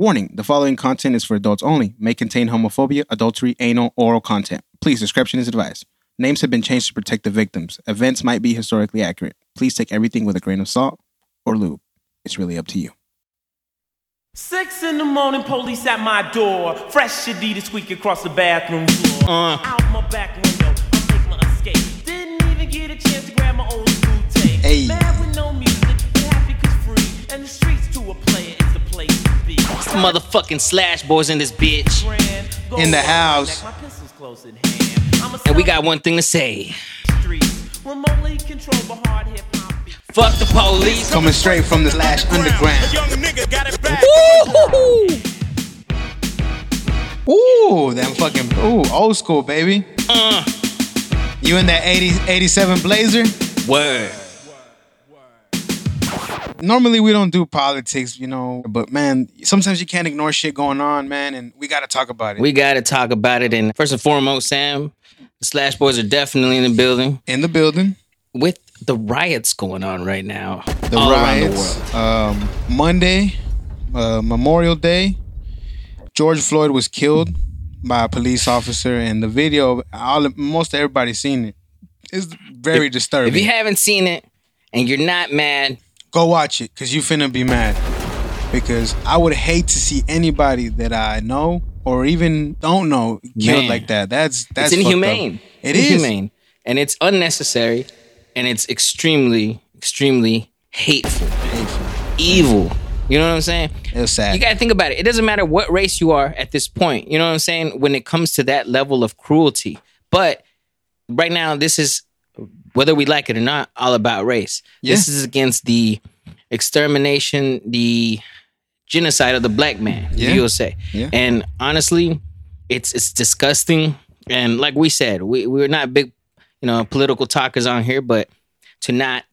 Warning the following content is for adults only, may contain homophobia, adultery, anal, oral content. Please, description is advised. Names have been changed to protect the victims. Events might be historically accurate. Please take everything with a grain of salt or lube. It's really up to you. Six in the morning, police at my door. Fresh Adidas squeak across the bathroom floor. Uh. Out my back window, I make my escape. Didn't even get a chance to grab my old school tape. Hey. Mad with no music, but happy cause free. And the streets to a player is the place to be. Some motherfucking Slash Boyz in this bitch. In the house. neck, My pistol's close at hand. I'm a And we got one thing to say. streets, remotely controlled by hard hip hop. beats. Fuck the police. Coming straight from the Slash Underground. Young nigga got it back. Ooh, that fucking, ooh, old school, baby. Uh, You in that 80, 87 Blazer? word. Normally we don't do politics, you know, but man, sometimes you can't ignore shit going on, man, and we got to talk about it. We got to talk about it. And first and foremost, Sam, the Slash Boyz are definitely in the building in the building, with the riots going on right now the all riots, around the world. um, Monday, uh, Memorial Day, George Floyd was killed by a police officer, and the video, all most everybody's seen it. It's very disturbing. If you haven't seen it and you're not mad, Go watch it, cause you finna be mad. Because I would hate to see anybody that I know or even don't know killed Man. like that. That's that's it's inhumane. It it's is. inhumane, and it's unnecessary, and it's extremely, extremely hateful, evil. You know what I'm saying? It's sad. You got to think about it. It doesn't matter what race you are at this point. You know what I'm saying? When it comes to that level of cruelty. But right now, this is, whether we like it or not, all about race. This is against the extermination, the genocide of the black man, Yeah. you'll say. Yeah. And honestly, it's it's disgusting. And like we said, we, we're not big, you know, political talkers on here, but to not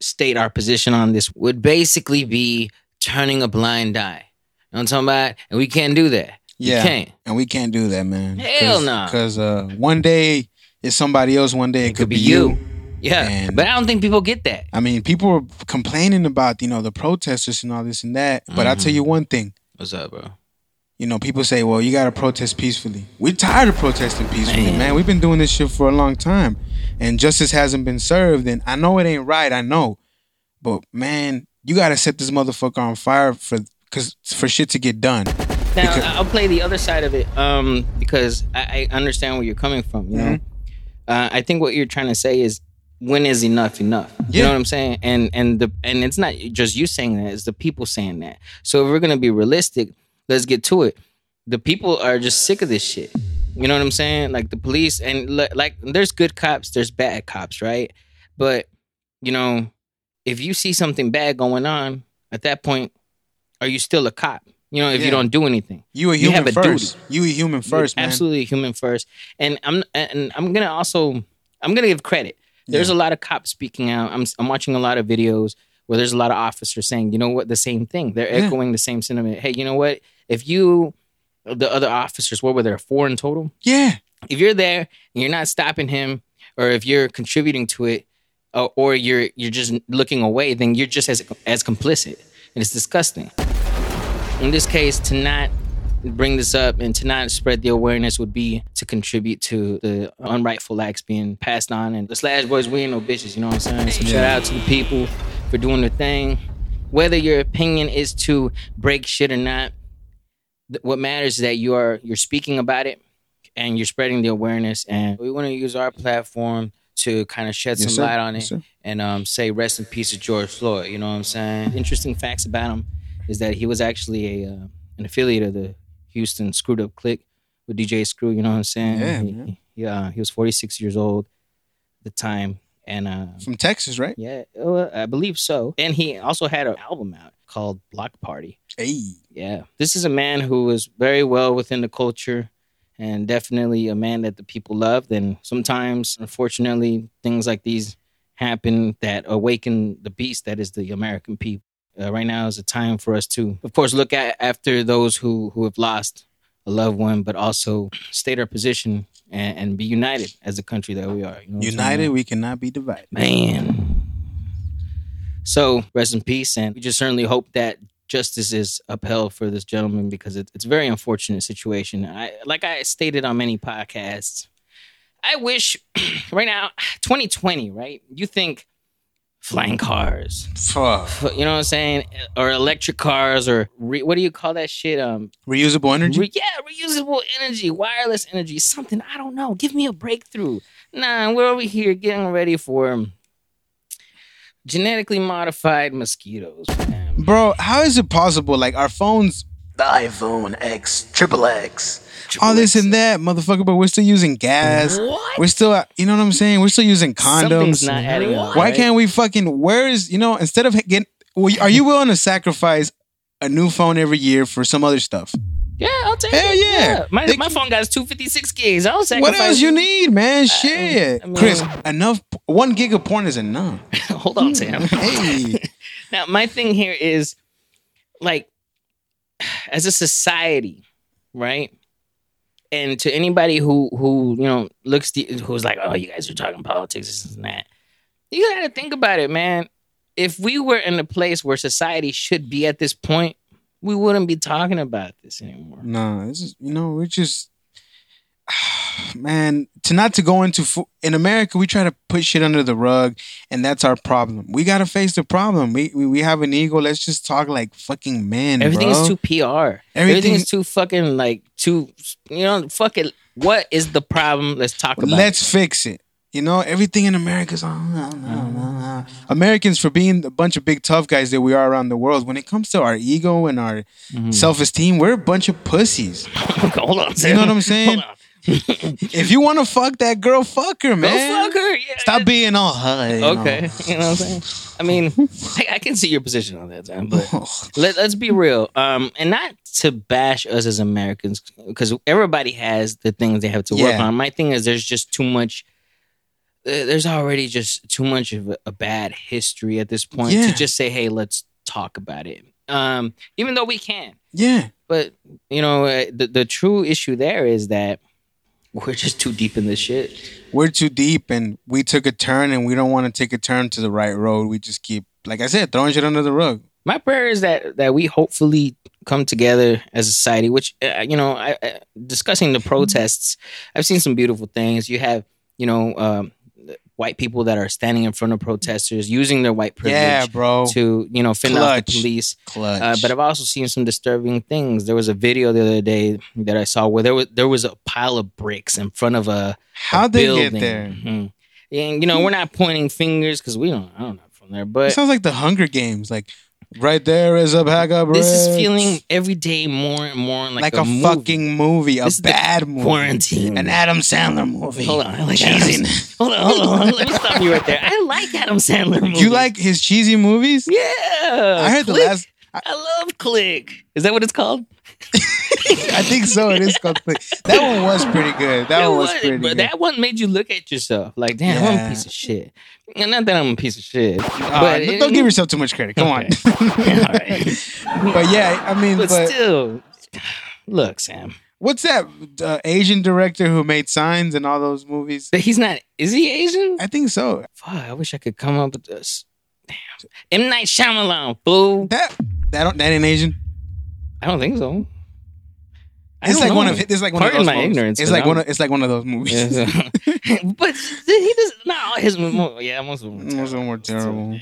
state our position on this would basically be turning a blind eye. You know what I'm talking about? And we can't do that. yeah, You can't. and we can't do that, man. Hell no. Because uh, one day it's somebody else. One day it, could, be be you. you. Yeah. And- but I don't think people get that. I mean, people are complaining about you know the protesters and all this and that. But I'll tell Mm-hmm. you one thing. What's up, bro? You know, people say, "Well, you got to protest peacefully." We're tired of protesting peacefully, Man. man. We've been doing this shit for a long time, and justice hasn't been served. And I know it ain't right. I know, but man, you got to set this motherfucker on fire for cause for shit to get done. Now Because- I'll play the other side of it, um, because I, I understand where you're coming from. You know, Mm-hmm. uh, I think what you're trying to say is when is enough enough? You know what I'm saying? And and the and it's not just you saying that; it's the people saying that. So if we're gonna be realistic, let's get to it. The people are just sick of this shit. You know what I'm saying? Like the police and like there's good cops, there's bad cops, right? But you know, if you see something bad going on, at that point, are you still a cop? You know, if Yeah. you don't do anything. You a You human have a first. duty. You a human first, man. Absolutely human first. And I'm and I'm gonna also I'm gonna give credit. There's a lot of cops speaking out. I'm I'm watching a lot of videos where there's a lot of officers saying, you know what, the same thing. They're Yeah. echoing the same sentiment. Hey, you know what? If you the other officers, what were there, four in total? Yeah, If you're there and you're not stopping him, or if you're contributing to it, uh, or you're you're just looking away, then you're just as as complicit, and it's disgusting. In this case, to not bring this up and to not spread the awareness would be to contribute to the unrightful acts being passed on. And the Slash Boyz, we ain't no bitches, you know what I'm saying? So shout out to the people for doing their thing. Whether your opinion is to break shit or not, what matters is that you are you're speaking about it and you're spreading the awareness. And we want to use our platform to kind of shed some light on it Yes, and um, say rest in peace to George Floyd. You know what I'm saying? Interesting facts about him is that he was actually a uh, an affiliate of the Houston Screwed Up Click with DJ Screw. You know what I'm saying? Yeah, he, man. he, uh, he was 46 years old at the time, and uh, from Texas, right? yeah, uh, I believe so. And he also had an album out called Block Party. Hey, Yeah. This is a man who was very well within the culture and definitely a man that the people loved. And sometimes, unfortunately, things like these happen that awaken the beast that is the American people. Uh, right now is a time for us to, of course, look at after those who, who have lost a loved one, but also state our position and, and be united as a country that we are. You know united, we cannot be divided. Man. So rest in peace, and we just certainly hope that justice is upheld for this gentleman because it, it's a very unfortunate situation. I like I stated on many podcasts. I wish right now, 2020, right? You think flying cars, Fuck. you know what I'm saying, or electric cars, or re, what do you call that shit? Um, Reusable energy. Re- yeah, reusable energy, wireless energy, something. I don't know. Give me a breakthrough. Nah, we're over here getting ready for genetically modified mosquitoes, man. Bro, how is it possible? Like our phones, The iPhone X, triple X. all this and that, motherfucker, but we're still using gas. What? We're still, uh, you know what I'm saying? We're still using condoms. not adding up. Why right? can't we fucking? Where is you know? Instead of getting, are you willing to sacrifice a new phone every year for some other stuff? Yeah, I'll take Hell it. yeah. My, They- my phone got 256 gigs. I'll sacrifice. What else you need, man? Shit, I mean- Chris. Enough. One gig of porn is enough. Hold on, Sam. Hey, Now, my thing here is like, as a society, right? And to anybody who who you know looks the, who's like, oh, you guys are talking politics, this and that. You got to think about it, man. If we were in a place where society should be at this point, we wouldn't be talking about this anymore. no, this is you know we're just. Man, to not to go into fu- in America, we try to put shit under the rug, and that's our problem. We gotta face the problem. We we, we have an ego. Let's just talk like fucking men. Everything bro. is too PR. Everything- Everything is too fucking like too. You know, fuck it. What is the problem? Let's talk about. Let's fix it. You know, everything in America is oh, no, no, no, no. Americans for being a bunch of big tough guys that we are around the world. When it comes to our ego and our Mm-hmm. self esteem, we're a bunch of pussies. Hold on, You know what I'm saying? If you want to fuck that girl, fuck her, Go man. fuck her. Yeah, Stop being all high. you know. Okay, you know what I'm saying. I mean, I, I can see your position on that, time, but let, let's be real. Um, and not to bash us as Americans, because everybody has the things they have to work Yeah. on. My thing is, there's just too much. uh, There's already just too much of a, a bad history at this point Yeah. to just say, "Hey, let's talk about it." Um, even though we can, Yeah. but you know, uh, the the true issue there is that we're just too deep in this shit. We're too deep and we took a turn and we don't want to take a turn to the right road. We just keep, like I said, throwing shit under the rug. my prayer is that that we hopefully come together as a society which uh, you know I, I, discussing the protests i've seen some beautiful things you have you know um, white people that are standing in front of protesters using their white privilege Yeah, bro. to you know fend off the police Clutch. uh, but I've also seen some disturbing things. There was a video the other day that I saw where there was there was a pile of bricks in front of a How'd they building. get there? Mhm. And you know we're not pointing fingers because we don't. I don't know from there, It but sounds like the Hunger Games. Like, right there is a bag of this is feeling every day more and more like, like, a, a, movie. fucking movie, a This bad movie, quarantine. an Adam Sandler movie. Hold on, I like Cheesy. Adam, hold on, hold on. Let me stop you right there. I like Adam Sandler movies. You like his cheesy movies? Yeah, I heard the Click. last. I love Click. Is that what it's called? I think so. It is called. Click. That one was pretty good. That It one was pretty but good. that one made you look at yourself like, damn, I'm a piece of shit. And not that I'm a piece of shit, Uh, but don't give yourself too much credit. Come Okay. Right. on. but yeah, I mean, But, but, still, look, Sam. what's that uh, Asian director who made Signs and all those movies? But he's not. Is he Asian? I think so. Fuck, I wish I could come up with this. Damn. M Night Shyamalan, fool. That that don't, that ain't Asian. I don't think so. It's like one know. of it's like one Pardon of those my movies. ignorance, It's like I'm- one of it's like one of those movies. Yeah, so- but he does not his yeah most of them were Most of them were terrible.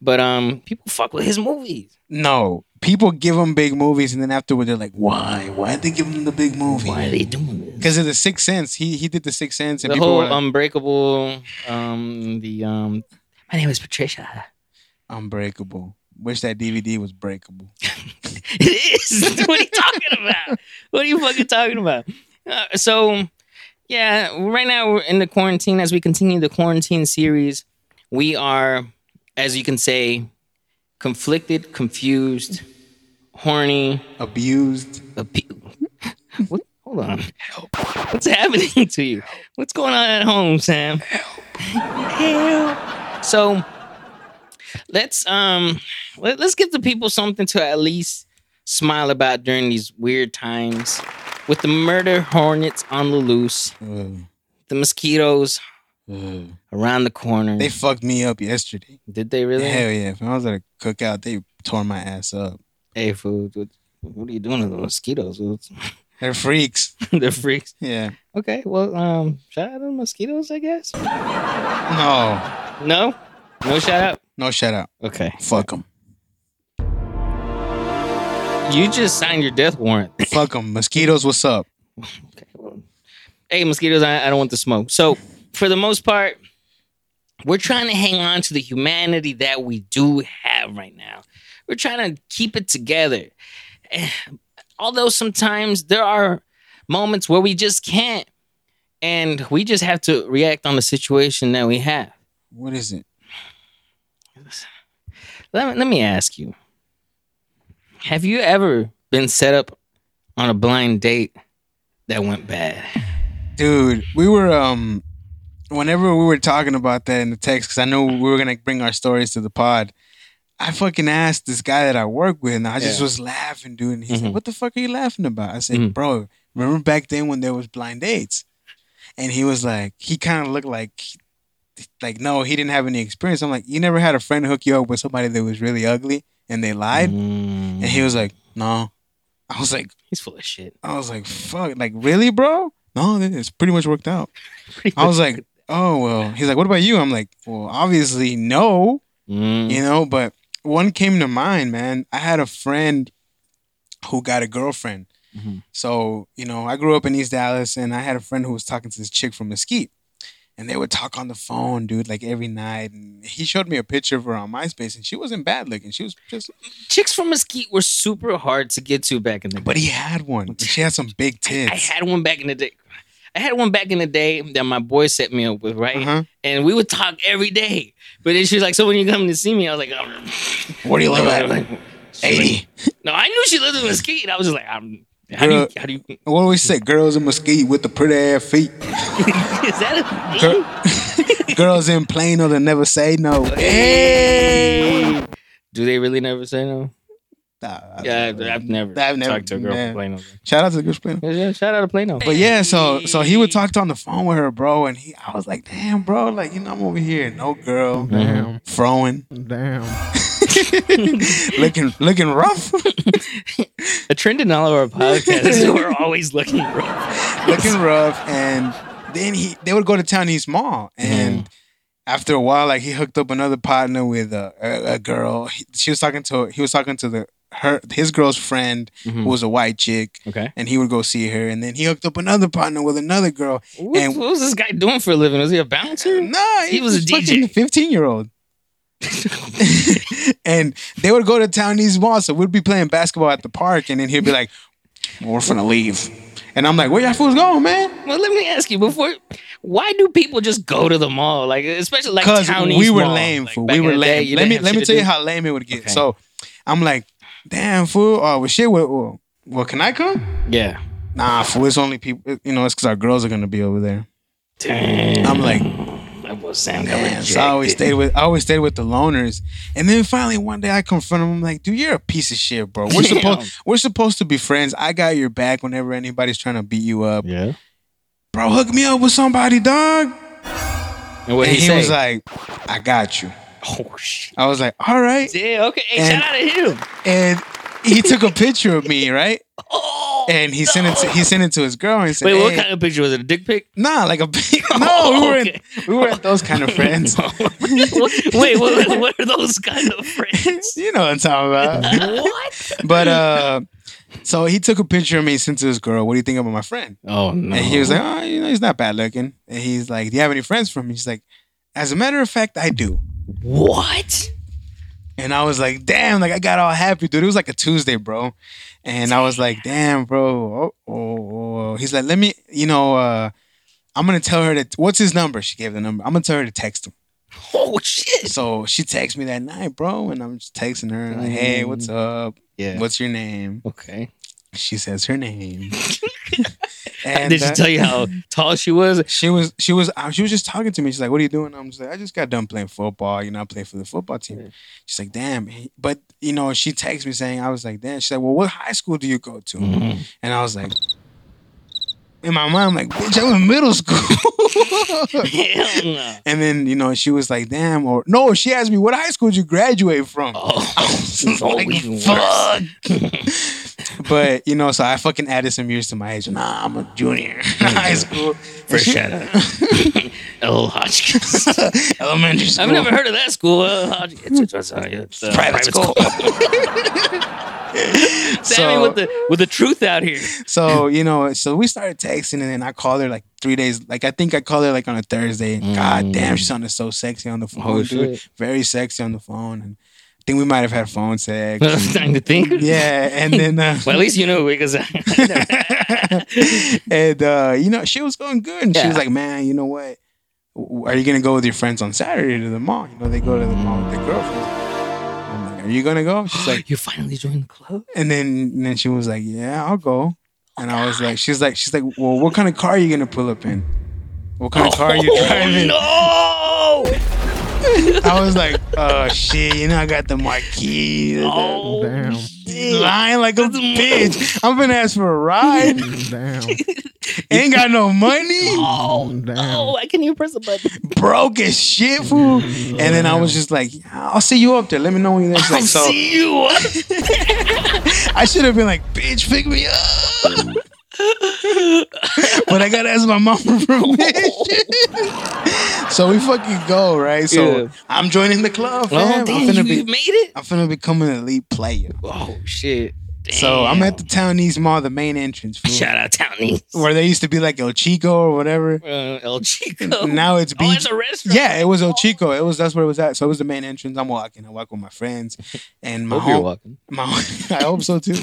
But um, people fuck with his movies. No, people give him big movies, and then afterward they're like, "Why? Why did they give him the big movie?" Why are they doing this? Because of the Sixth Sense. He he did the Sixth Sense, and The people whole were like, Unbreakable, um, the um, my name is Patricia. unbreakable. Wish that DVD was breakable. It is. what are you talking about? What are you fucking talking about? Uh, so, yeah, right now we're in the quarantine. As we continue the quarantine series, we are, as you can say, conflicted, confused, horny. Abused. abu- what? Hold on. Help. What's happening to you? What's going on at home, Sam? Help. Help. So let's um let, let's give the people something to at least smile about during these weird times. With the murder hornets on the loose, Ugh, the mosquitoes ugh. around the corner. They fucked me up yesterday. Did they really? Hell yeah! If I was at a cookout, they tore my ass up. Hey, food. What, what are you doing to the mosquitoes? They're freaks. They're freaks. Yeah. Okay, well, um, shout out to the mosquitoes, I guess. No. No, no shout out. No shout out. Okay, Fuck them. you just signed your death warrant. Fuck them. Mosquitoes, what's up? Okay, well, hey, mosquitoes, I, I don't want the smoke. So, for the most part, we're trying to hang on to the humanity that we do have right now. We're trying to keep it together. Although sometimes there are moments where we just can't, and we just have to react on the situation that we have. What is it? Let me, let me ask you Have you ever been set up on a blind date that went bad? Dude, we were um whenever we were talking about that in the text, because I know we were gonna bring our stories to the pod. I fucking asked this guy that I work with, and I just Yeah. was laughing, dude. And he's Mhm. like, "What the fuck are you laughing about?" I said, Mhm. "Bro, remember back then when there was blind dates?" And he was like, he kind of looked like, like no, he didn't have any experience. I'm like, you never had a friend hook you up with somebody that was really ugly and they lied, Mm. and he was like, no. I was like, He's full of shit. I was like, fuck, like really, bro? No, it's pretty much worked out. Pretty I was like, oh well. He's like, what about you? I'm like, well, obviously no, Mm. you know. But one came to mind, man. I had a friend who got a girlfriend. Mhm. So you know, I grew up in East Dallas, and I had a friend who was talking to this chick from Mesquite, and they would talk on the phone, dude, like every night. And he showed me a picture of her on MySpace, and she wasn't bad looking. She was just, Chicks from Mesquite were super hard to get to back in the day. but he had one. And she had some big tits. I had one back in the day. I had one back in the day that my boy set me up with, right? Uh-huh. And we would talk every day. But then she was like, "So when you come to see me?" I was like, oh. Where do you live at? Like, Eighty. No, I knew she lived in Mesquite. I was just like, I'm, "How do you? Girl. How do you? What do we say? Girls in Mesquite with the pretty ass feet. Is that a Gir- Girls in Plano that never say no. Hey. Do they really never say no? Nah, Yeah, I've, I've never, I've never- talked to a girl yeah. from Plano. Shout out to the girls Plano. Yeah, yeah, shout out to Plano. But yeah, so so he would talk to on the phone with her, bro, and he I was like, damn, bro, like you know I'm over here, no girl, Damn. throwing, Damn. looking looking rough, a trend in all of our podcasts is we're always looking rough. looking rough, and then he they would go to town East Mall, and after a while, like he hooked up another partner with a a, a girl. He, she was talking to he was talking to the her his girl's friend who mm-hmm. was a white chick. Okay. And he would go see her, and then he hooked up another partner with another girl. What, And- what was this guy doing for a living? Was he a bouncer? Nah, He was a DJ. Fifteen year old. and they would go to town East Mall, so we'd be playing basketball at the park, and then he'd be like, "We're finna leave," and I'm like, "Where y'all fools going, man?" Well, let me ask you before. Why do people just go to the mall? Like, especially like Because we were Mall. lame, Like, we were the day, lame. let me let me tell you how lame it would get. Okay. So I'm like, "Damn, fool! Oh, well, shit. Well, well, well, can I come?" Yeah. Nah, fool. It's only people. You know, it's because our girls are gonna be over there. Damn. I'm like, that was sound Man, so I always stayed with I always stayed with the loners, and then finally one day I confront him. I'm like, "Dude, you're a piece of shit, bro. We're supposed we're supposed to be friends. I got your back whenever anybody's trying to beat you up, Yeah. bro. Hook me up with somebody, dog." And what and he, he was like, "I got you." "Oh shit." I was like, "All right," Yeah. Okay. Hey, And- shout out to him. and he took a picture of me, right? Oh. And he sent it to he sent it to his girl and said, Wait, what "Hey." kind of picture was it? A dick pic? Nah, like a big no. we weren't okay. we weren't those kind of friends. Wait, what, what are those kind of friends? you know what I'm talking about. what? But uh, so he took a picture of me, sent to his girl. What do you think about my friend? Oh no. And he was like, oh, you know, he's not bad looking. And he's like, do you have any friends from me? He's like, as a matter of fact, I do. what? And I was like, damn, like I got all happy, dude. It was like a Tuesday, bro. And I was like, damn, bro. Oh, oh, oh. He's like, let me, you know, uh, I'm gonna tell her that. What's his number? She gave the number. I'm gonna tell her to text him. Oh shit. So she texts me that night, bro, and I'm just texting her like, hey, what's up? Yeah. What's your name? Okay. She says her name. and Did she tell you how tall she was? she was she was uh, she was just talking to me. She's like, "What are you doing?" I'm just like, "I just got done playing football. You know, I play for the football team." She's like, "Damn!" But you know, she texts me saying, "I was like, damn." She's like, "Well, what high school do you go to?" Mm-hmm. And I was like, in my mind, I'm like, bitch, I'm in middle school. No. and then, you know, she was like, damn, or no, she asked me, what high school did you graduate from? Oh, like, fuck. But, you know, so I fucking added some years to my age. Nah, I'm a junior high school. First shout out. L. Hodgkins. Elementary school. I've never heard of that school. L. Hodgkins. It's, it's, uh, it's, uh, Private school. Sammy So- with the with the truth out here. So you know, so we started texting, and then I called her like three days. Like I think I called her like on a Thursday. And God damn, she sounded so sexy on the phone, Mm. Oh, dude. shit. Very sexy on the phone, and think we might have had phone sex. Time to think. yeah, and then uh, Well, at least you know because and uh, you know she was going good, and she was like, "Man, you know what? Are you gonna go with your friends on Saturday to the mall? You know they go to the mall with their girlfriends." I'm like, "Are you gonna go?" She's like, you finally joined the club. And then and then she was like, "Yeah, I'll go." And I was like, "She's like, she's like, well, what kind of car are you gonna pull up in? What kind of car are you driving?" Oh, no! I was like, "Oh shit, you know, I got the Marquis." Oh, Damn. Lying like a bitch. I'm gonna ask for a ride. Damn. Ain't got no money. oh, Damn. oh! I can't even press a button. Broke as shit, fool. And then I was just like, "I'll see you up there. Let me know when you're there." I'll like, so see you. I should have been like, "Bitch, pick me up." but I gotta ask my mom for permission. so we fucking go, right? So Yeah. I'm joining the club, Oh, fam. damn! I'm You, finna you be made it. I'm finna become an elite player. Oh shit! So I'm at the Town East Mall, the main entrance, fool, shout out Townies. where they used to be like El Chico or whatever. Uh, El Chico. Now it's oh, beach. it's a restaurant. yeah, it was El Chico. It was that's where it was at. So it was the main entrance. I'm walking. I walk with my friends, and my Hope you're home, walking. my I hope so too.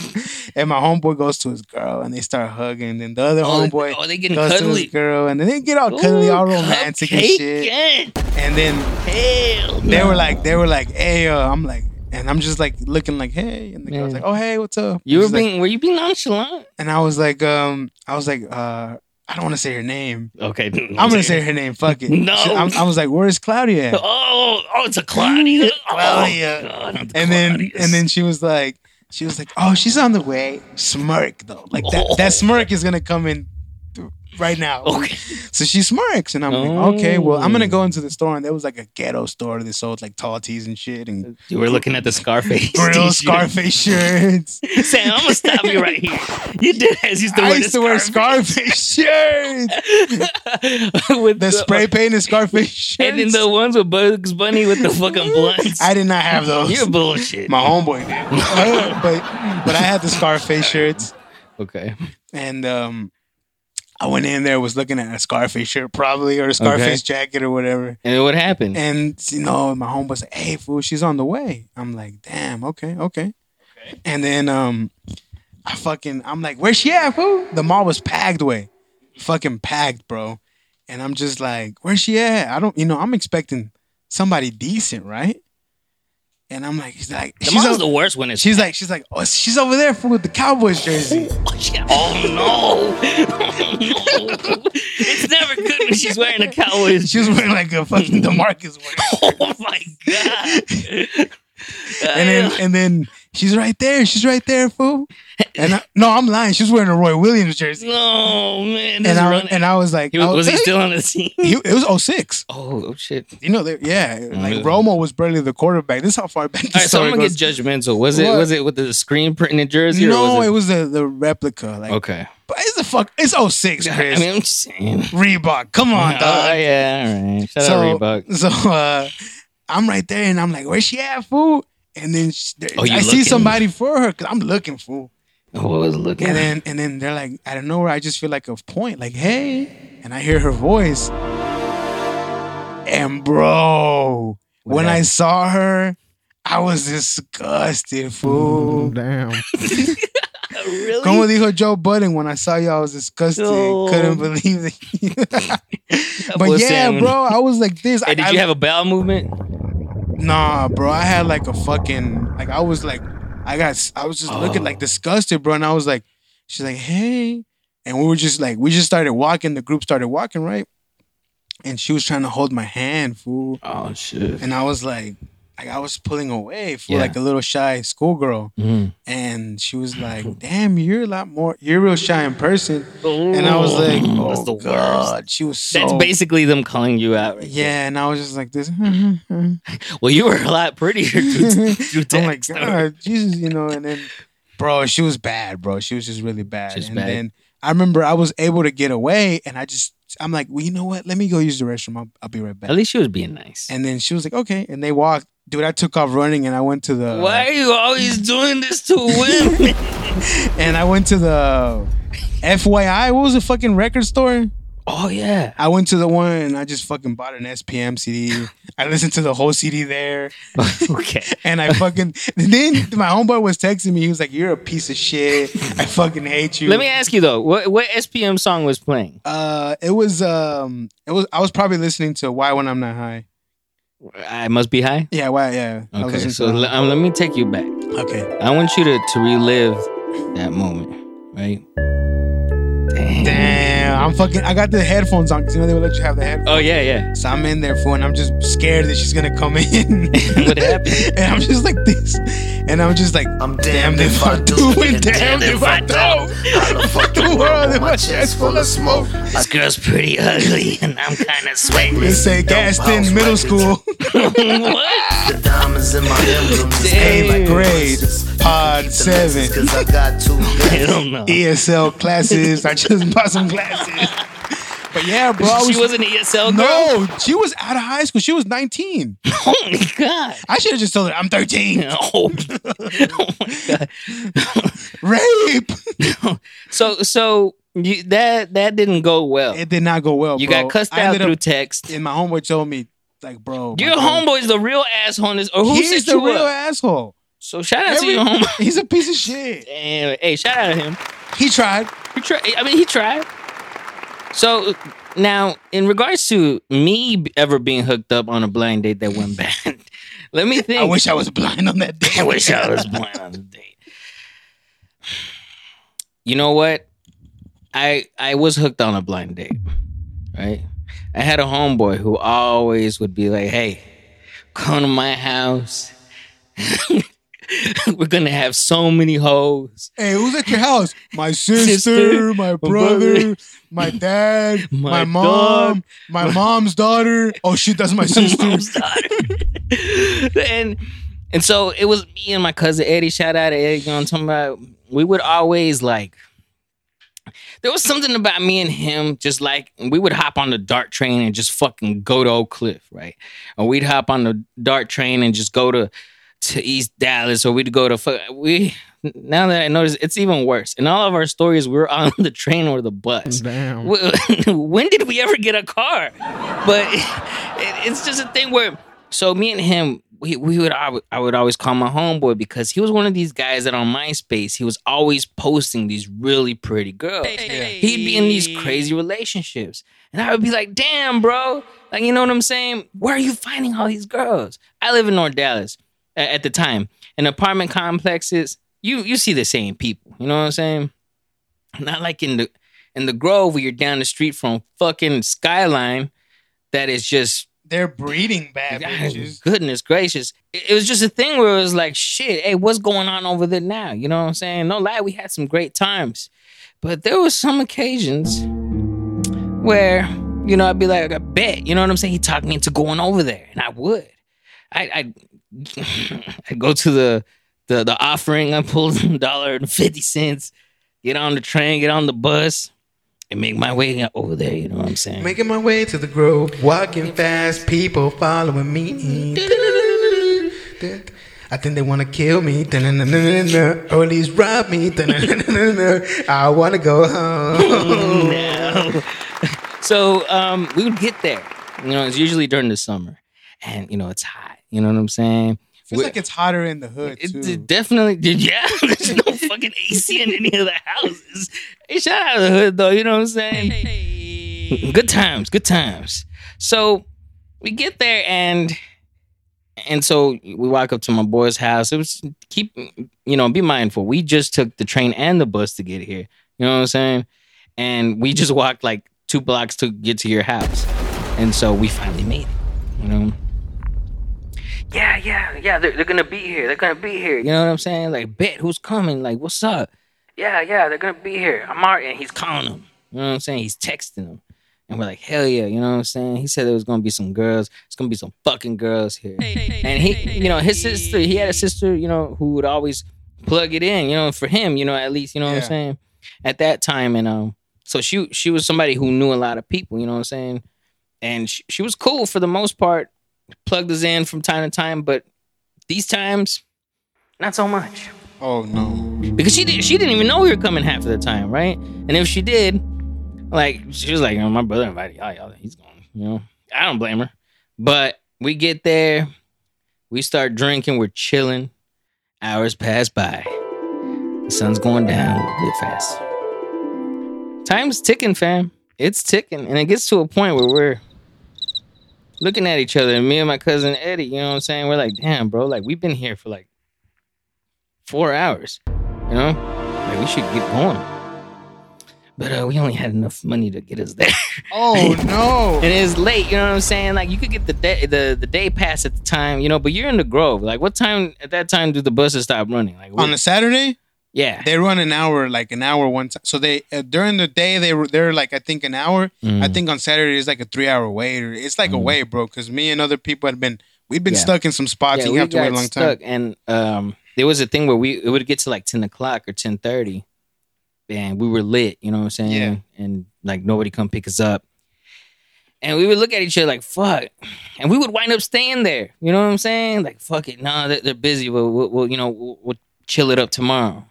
And my homeboy goes to his girl, and they start hugging. And the other Oh, homeboy oh, they getting goes to his girl, and then they get all cuddly, all Ooh, romantic and shit. yeah. And then Hell, they no. were like, they were like, hey, uh, I'm like, and I'm just like looking like, hey, and the girl's Man. like, oh, hey, what's up? You were She's like- being, were you being nonchalant? and I was like, um, I was like, uh, I don't want to say her name. Okay, I'm gonna say her name. Fuck it. No. She- I'm- I was like, where's Claudia? Oh, oh, it's a Claudia. Claudia. Oh, God, not the and then and then she was like she was like oh she's on the way smirk though like that that smirk is gonna come in th- right now okay, so she smirks and i'm like Oh. okay well i'm gonna go into the store and there was like a ghetto store that sold like tall tees and shit and you were looking at the Scarface. grill t-shirt. scarface shirts Sam, I'm gonna stop you right here. You did as used to i used to wear scarface shirts with the spray painted scarface shirts and then the ones with Bugs Bunny with the fucking blunts. i did not have those You're bullshit. my homeboy did but but i had the scarface shirts okay. and um I went in there, was looking at a Scarface shirt, probably, or a Scarface jacket or whatever. And what happened? And you know, my homeboy's like, "Hey, fool, she's on the way." I'm like, "Damn, okay, okay." And then um, I fucking, I'm like, "Where's she at, fool?" The mall was packed, way, fucking packed, bro. And I'm just like, "Where's she at?" I don't, you know, I'm expecting somebody decent, right? And I'm like, she's like, the she's, mom's o- the worst when it's she's like, she's like, oh, she's over there, fool, with the Cowboys jersey. Oh. Oh, no! Oh! It's never good when she's wearing a Cowboys. She was wearing like a fucking Demarcus one. Oh my god! And then and then she's right there. She's right there, fool. And I, no, I'm lying. She's wearing a Roy Williams jersey. no man, And I, and I was like, he was, I was he still on the team? He, it was 06. Oh, oh shit! You know, they, yeah, like Mm. Romo was barely the quarterback. This is how far back All right, so I'm gonna goes. get judgmental. Was it was it with the screen printed jersey? no, or it was was the the replica. Like, okay. but it's the fuck. It's 06, I mean, I'm just saying. Reebok. Come on, Oh dog. yeah, all right. Shout so, out Reebok. So uh, I'm right there, and I'm like, "Where's she at, fool?" And then she, Oh, you I see looking? somebody for her because I'm looking, for. Oh, what was looking? And then and then they're like, out of nowhere, I just feel like a point, like, hey, and I hear her voice. And bro, What when I saw her, I was disgusted, mm, fool. Damn. really? Como dijo Joe Budden, when I saw you, I was disgusted. Oh. Couldn't believe it. but boy yeah, bro, I was like this. Hey, I, did I- you have a bowel movement? Nah, bro, I had like a fucking like I was like I got I was just looking Oh. like disgusted, bro, and I was like, she's like, hey, and we were just like we just started walking. The group started walking, right? And she was trying to hold my hand, fool, Oh shit! and I was like, like I was pulling away for Yeah. like a little shy schoolgirl, Mhm. and she was like, "Damn, you're a lot more. You're real shy in person." And I was like, "Oh that's the worst. God," she was so. That's basically them calling you out. right Yeah, and I was just like this. Hmm, hmm, hmm. Well, you were a lot prettier through oh my text. god, Jesus, you know, and then, bro, she was bad, bro. She was just really bad. And bad. then I remember I was able to get away, and I just, I'm like, well, you know what? Let me go use the restroom. I'll, I'll be right back. At least she was being nice. And then she was like, okay, and they walked. Dude, I took off running, and I went to the. Why are you always doing this to women? And I went to the FYE. What was the fucking record store? Oh yeah. I went to the one and I just fucking bought an SPM CD. I listened to the whole CD there. okay. And I fucking then my homeboy was texting me. He was like, "You're a piece of shit. I fucking hate you." Let me ask you though, what what SPM song was playing? Uh, it was um, it was I was probably listening to Why When I'm Not High. I must be high. Yeah, why? Yeah. Okay, so le- um, let me take you back. okay. I want you to to relive that moment, right? Damn. Damn, I'm fucking. I got the headphones on because you know they would let you have the headphones. Oh yeah, yeah. So I'm in there for, and I'm just scared that she's gonna come in. What happened? And I'm just like this, and I'm just like, I'm damned damned if if I I do, do, and and damned if I don't. How the fuck the the world world in in my my chest chest full full of of smoke? This girl's pretty ugly, and I'm kind of sweating. they say Gaston Middle. School, what? The diamonds in my emblems. Damn. eighth grade, pod seven, Cause I got two I guns. don't know. ESL classes. I just bought some But yeah, bro, she was, was an ESL girl. no, she was out of high school. She was 19. Oh my god. I should have just told her I'm 13. Oh, oh my god. Rape. So so you, that that didn't go well. It did not go well. you bro. got cussed out through text. and my homeboy told me, like, bro, Your homeboy's the real asshole in this, or who He's the real up? asshole. So shout out to Every- your homeboy. He's a piece of shit. Damn, hey, shout out to him. He tried. He tried. I mean, he tried. So now, in regards to me ever being hooked up on a blind date that went bad, let me think. I wish I was blind on that day. I wish I was blind on the date. You know what? I I was hooked on a blind date, right? I had a homeboy who always would be like, "Hey, come to my house. We're gonna have so many hoes. Hey, who's at your house? My sister, Sister, my brother, brother, my dad, my my, mom, dog, my mom's daughter. Oh shit, that's my sister. and and so it was me and my cousin Eddie. Shout out to Eddie. You know what I'm talking about? We would always like. There was something about me and him, just like we would hop on the DART train and just fucking go to Oak Cliff, right? Or we'd hop on the DART train and just go to to East Dallas, or we'd go to fu- we. Now that I notice, it's even worse. In all of our stories, we're on the train or the bus. Damn. When did we ever get a car? But it, it's just a thing where, so me and him, we, we would I, would I would always call my homeboy because he was one of these guys that on MySpace he was always posting these really pretty girls. He'd be in these crazy relationships, and I would be like, "Damn, bro! Like, you know what I'm saying? Where are you finding all these girls?" I live in North Dallas a- at the time, and apartment complexes. You you see the same people. You know what I'm saying? Not like in the in the Grove where you're down the street from fucking Skyline. That is just They're breeding bad bitches. goodness gracious. It, it was just a thing where it was like, shit, hey, what's going on over there now? You know what I'm saying? No lie, we had some great times. But there was some occasions where, you know, I'd be like, I bet, you know what I'm saying? He talked me into going over there, and I would. I I I go to the the the offering, I pull a dollar and fifty cents, get on the train, get on the bus, and make my way over there, you know what I'm saying? Making my way to the grove, walking fast, people following me. I think they want to kill me, or at least rob me. I want to go home. no. so um, we would get there. You know, it's usually during the summer, and you know it's hot. You know what I'm saying? Feels We- like it's hotter in the hood It, too. it definitely did. Yeah, there's no fucking AC in any of the houses. Hey, shout out to the hood though. You know what I'm saying? Good times, good times. So we get there and and so we walk up to my boy's house. It was keep you know be mindful. We just took the train and the bus to get here. You know what I'm saying? And we just walked like two blocks to get to your house. And so we finally made it. You know. Yeah, yeah, yeah, they're, they're gonna be here. They're gonna be here. You know what I'm saying? Like, bet who's coming? Like, what's up? Yeah, yeah, they're gonna be here. I'm already, and he's calling them. You know what I'm saying? He's texting them. And we're like, hell yeah, you know what I'm saying? He said there was gonna be some girls. It's gonna be some fucking girls here. And he, you know, his sister, he had a sister, you know, who would always plug it in, you know, for him, you know, at least, you know what I'm saying? At that time. And um, so she she was somebody who knew a lot of people, you know what I'm saying? And she, she was cool for the most part, plugged this in from time to time, but these times, not so much Oh no. because she did she didn't even know we were coming half of the time, right? And if she did, like she was like, oh, my brother invited y'all, y'all, he's going, you know. I don't blame her. But we get there, we start drinking, we're chilling. Hours pass by. The sun's going down a bit fast. Time's ticking, fam. It's ticking. And it gets to a point where we're looking at each other, and me and my cousin Eddie, you know what I'm saying? We're like, damn, bro, like we've been here for like four hours. You know, like we should get going. But uh, we only had enough money to get us there, Oh no. and it's late. You know what I'm saying? Like you could get the day the, the day pass at the time, you know. But you're in the Grove. Like what time at that time do the buses stop running? Like On a Saturday, yeah, they run an hour, like an hour one time. So they uh, during the day they were they're like I think an hour. Mm. I think on Saturday it's like a three hour wait. Or it's like a wait, bro. Because me and other people had been we've been Yeah. stuck in some spots. yeah, and you have to wait a long time. and um, there was a thing where we it would get to like ten o'clock or ten thirty, and we were lit. You know what I'm saying? Yeah. And like nobody come pick us up, and we would look at each other like fuck, and we would wind up staying there. You know what I'm saying? Like fuck it, nah, they're, they're busy. We'll, we'll, we'll you know we'll, we'll chill it up tomorrow.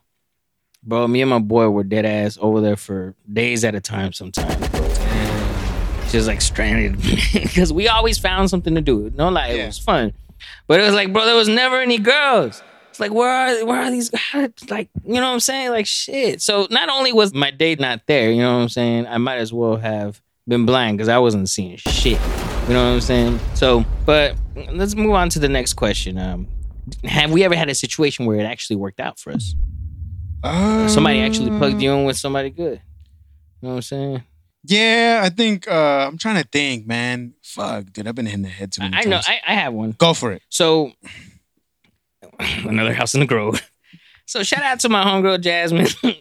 Bro, me and my boy were dead ass over there for days at a time. Sometimes, bro. Just like stranded because we always found something to do. No lie, it was fun. But it was like, bro, there was never any girls. It's like, where are where are these guys? Like, you know what I'm saying? Like shit. So not only was my date not there, you know what I'm saying? I might as well have been blind because I wasn't seeing shit. You know what I'm saying? So, but let's move on to the next question. Um, have we ever had a situation where it actually worked out for us? Uh, Somebody actually plugged you in with somebody good. You know what I'm saying? Yeah, I think uh I'm trying to think, man. Fuck, dude, I've been hitting the head too many I, I know. I, I have one. Go for it. So another house in the grove. So shout out to my homegirl Jasmine.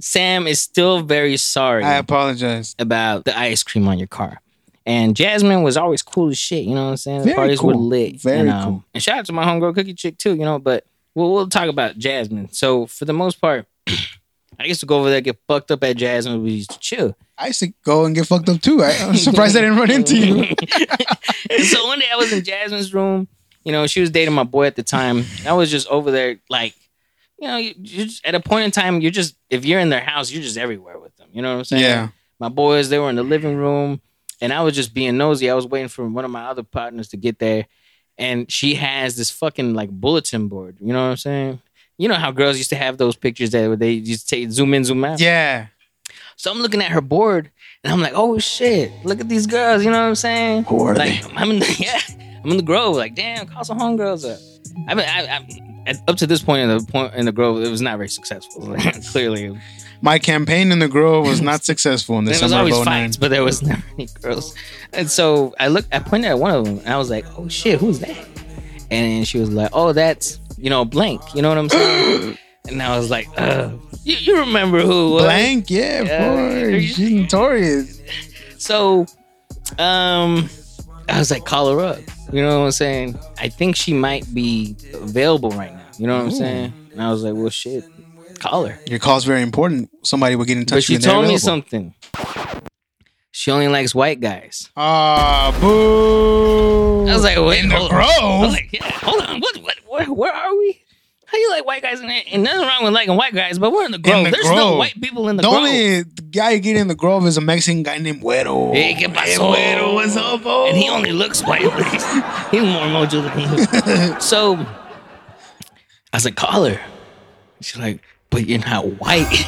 Sam is still very sorry I apologize. about the ice cream on your car. And Jasmine was always cool as shit, you know what I'm saying? The Very parties were cool. lit. Very and, um, cool. And shout out to my homegirl cookie chick too, you know, but we'll we'll talk about Jasmine. So for the most part, I used to go over there, get fucked up at Jasmine, we used to chill. I used to go and get fucked up too. I, I'm surprised I didn't run into you. So one day I was in Jasmine's room. You know, she was dating my boy at the time. I was just over there, like, you know, you, just, at a point in time, you're just if you're in their house, you're just everywhere with them. You know what I'm saying? Yeah. My boys, they were in the living room, and I was just being nosy. I was waiting for one of my other partners to get there, and she has this fucking like bulletin board. You know what I'm saying? You know how girls used to have those pictures that they just take zoom in, zoom out. Yeah. So I'm looking at her board and I'm like, oh shit, look at these girls. You know what I'm saying? Who are like, they? I'm in the yeah, I'm in the Grove. Like, damn, call some homegirls up. I mean, I, I, up to this point in the point in the Grove, it was not very successful. Clearly, My campaign in the Grove was not successful in the there was always 09. fights, but there was never any girls. And so I looked, I pointed at one of them, and I was like, oh shit, who's that? And she was like, oh, that's you know blank. You know what I'm saying? and I was like, uh, you, you remember who? Blank, yeah, of course. She's notorious. So, um, I was like, call her up. You know what I'm saying? I think she might be available right now. You know what I'm saying? And I was like, well, shit, call her. Your call's very important. Somebody will get in touch with you. But she you. told me something. She only likes white guys. Ah, boo. I was like, wait, in the hold Grove. on. I was like, yeah, hold on. What, what, where, where are we? How you like white guys? And, and nothing wrong with liking white guys, but we're in the Grove. the There's no Grove. white people in the, grove. the Grove. only guy you get in the Grove is a Mexican guy named Güero. Hey, ¿qué pasó? Güero, what's up, bro? and he only looks white. He's more mojo than he. So I was like, call her. She's like, but you're not white.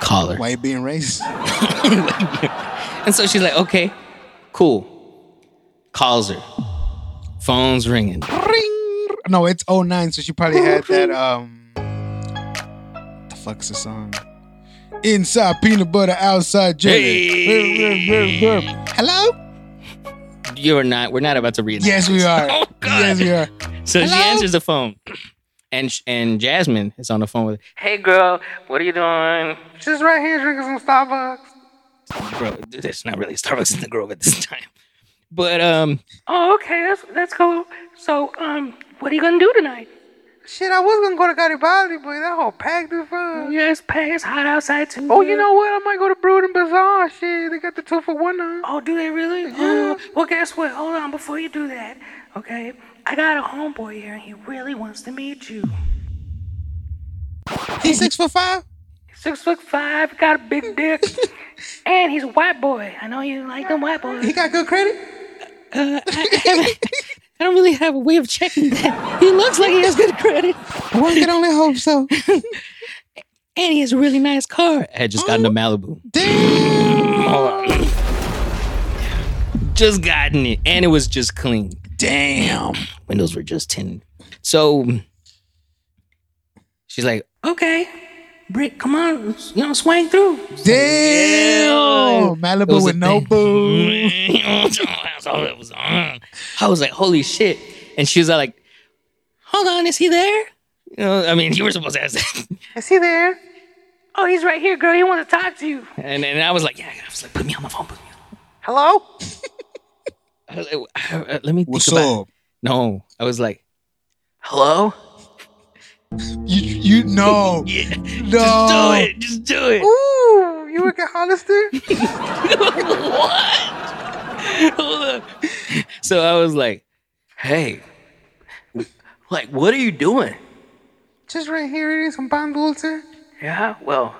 call her. Why you being racist? And so she's like, okay, cool. Calls her. Phone's ringing. Ring. No, it's 09, so she probably had that. Um, the fuck's the song? Inside peanut butter, outside jelly. Hey. Hello? You're not. We're not about to read. Yes, we are. Oh, God. Yes, we are. So she answers the phone, and and Jasmine is on the phone with, "Hey, girl, what are you doing?" Just right here drinking some Starbucks. Bro, there's not really Starbucks in the Grove at this time. But um, oh, okay, that's that's cool. So um, what are you gonna do tonight? Shit, I was gonna go to Garibaldi, but that whole packed as fuck. Yeah, it's packed. It's hot outside too. Oh, you know what? I might go to Brood and Bazaar. Shit, they got the two for one now. Oh, do they really? Oh, well, guess what? Hold on, before you do that, okay? I got a homeboy here, and he really wants to meet you. He's six foot five. Six foot five, got a big dick, and he's a white boy. I know you like them white boys. He got good credit. Uh, I, I don't really have a way of checking that. He looks like he has good credit, One can only hope so. and he has a really nice car. I had just gotten to Malibu. Damn. Just gotten it, and it was just clean. Damn. Windows were just tinted. So she's like, "Okay, Brick, come on, you know, swing through." Damn. It Malibu with no thing. boo. That's all it was on. I was like, "Holy shit!" And she was like, "Hold on, is he there?" You know, I mean, you were supposed to ask that. Is he there? oh, he's right here, girl. He wants to talk to you. And and I was like, "Yeah." I was like, "Put me on the phone." Put me on. the phone." Hello? I was like, uh, Let me think What's about. up? No, I was like, "Hello." You you know. Yeah, No. just do it. Just do it. Ooh, you work at Hollister? Hold up. So I was like, hey, like, what are you doing? Just right here eating some pan dulce. Yeah, well,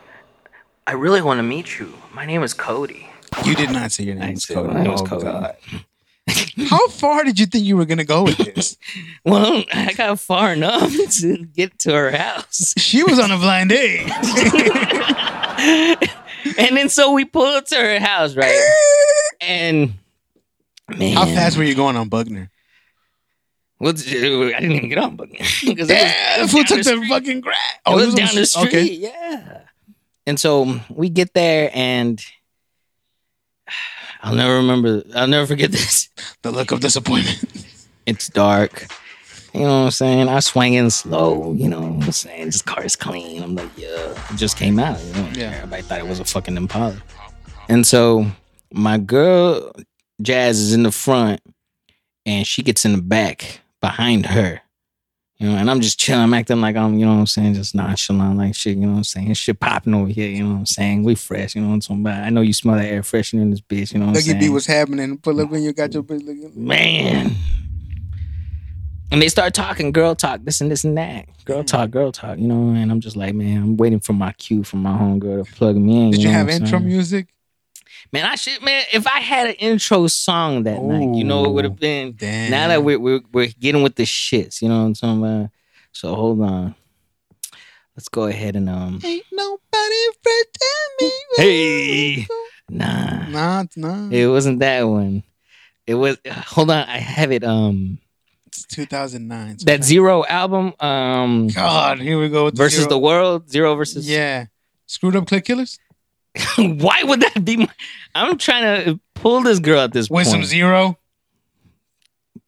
I really want to meet you. My name is Cody. You did not say your name was Cody. My name was Oh, Cody. God. How far did you think you were gonna go with this? Well, I got far enough to get to her house. She was on a blind date. And then so we pulled to her house, right? And man, How fast were you going on Buckner? Well, I didn't even get on it Yeah, was, fool took the the fucking grass. Oh, it was on down the street. Okay. Yeah. And so we get there, and I'll never remember. I'll never forget this. The look of disappointment. It's dark. You know what I'm saying? I swing in slow. You know what I'm saying? This car is clean. I'm like, yeah. It just came out. You know? Yeah. Everybody thought it was a fucking Impala. And so my girl Jazz is in the front, and she gets in the back behind her. You know, and I'm just chilling, I'm acting like I'm, you know what I'm saying, just nonchalant, like shit, you know what I'm saying? Shit popping over here, you know what I'm saying? We fresh, you know what I'm talking about? I know you smell that air freshener in this bitch, you know what I'm saying? Look at what's happening. Pull up when you got your bitch looking. man. And they start talking girl talk, this and this and that. Girl talk, girl talk, you know, and I'm just like, man, I'm waiting for my cue from my homegirl to plug me in. Did you know have intro music? Man, I should, man, if I had an intro song that night, you know, it would have been. Damn. Now that we're, we're, we're getting with the shits, you know what I'm talking about? So hold on. Let's go ahead and, um, Ain't nobody pretend me. hey, nah. Nah, nah. It wasn't that one. It was, hold on, I have it, um, It's 2009. so- that Zero album, um, God, here we go. With versus zero. the world, Zero versus. Yeah. Screwed up click killers? Why would that be? My, I'm trying to pull this girl at this point? With point, some zero?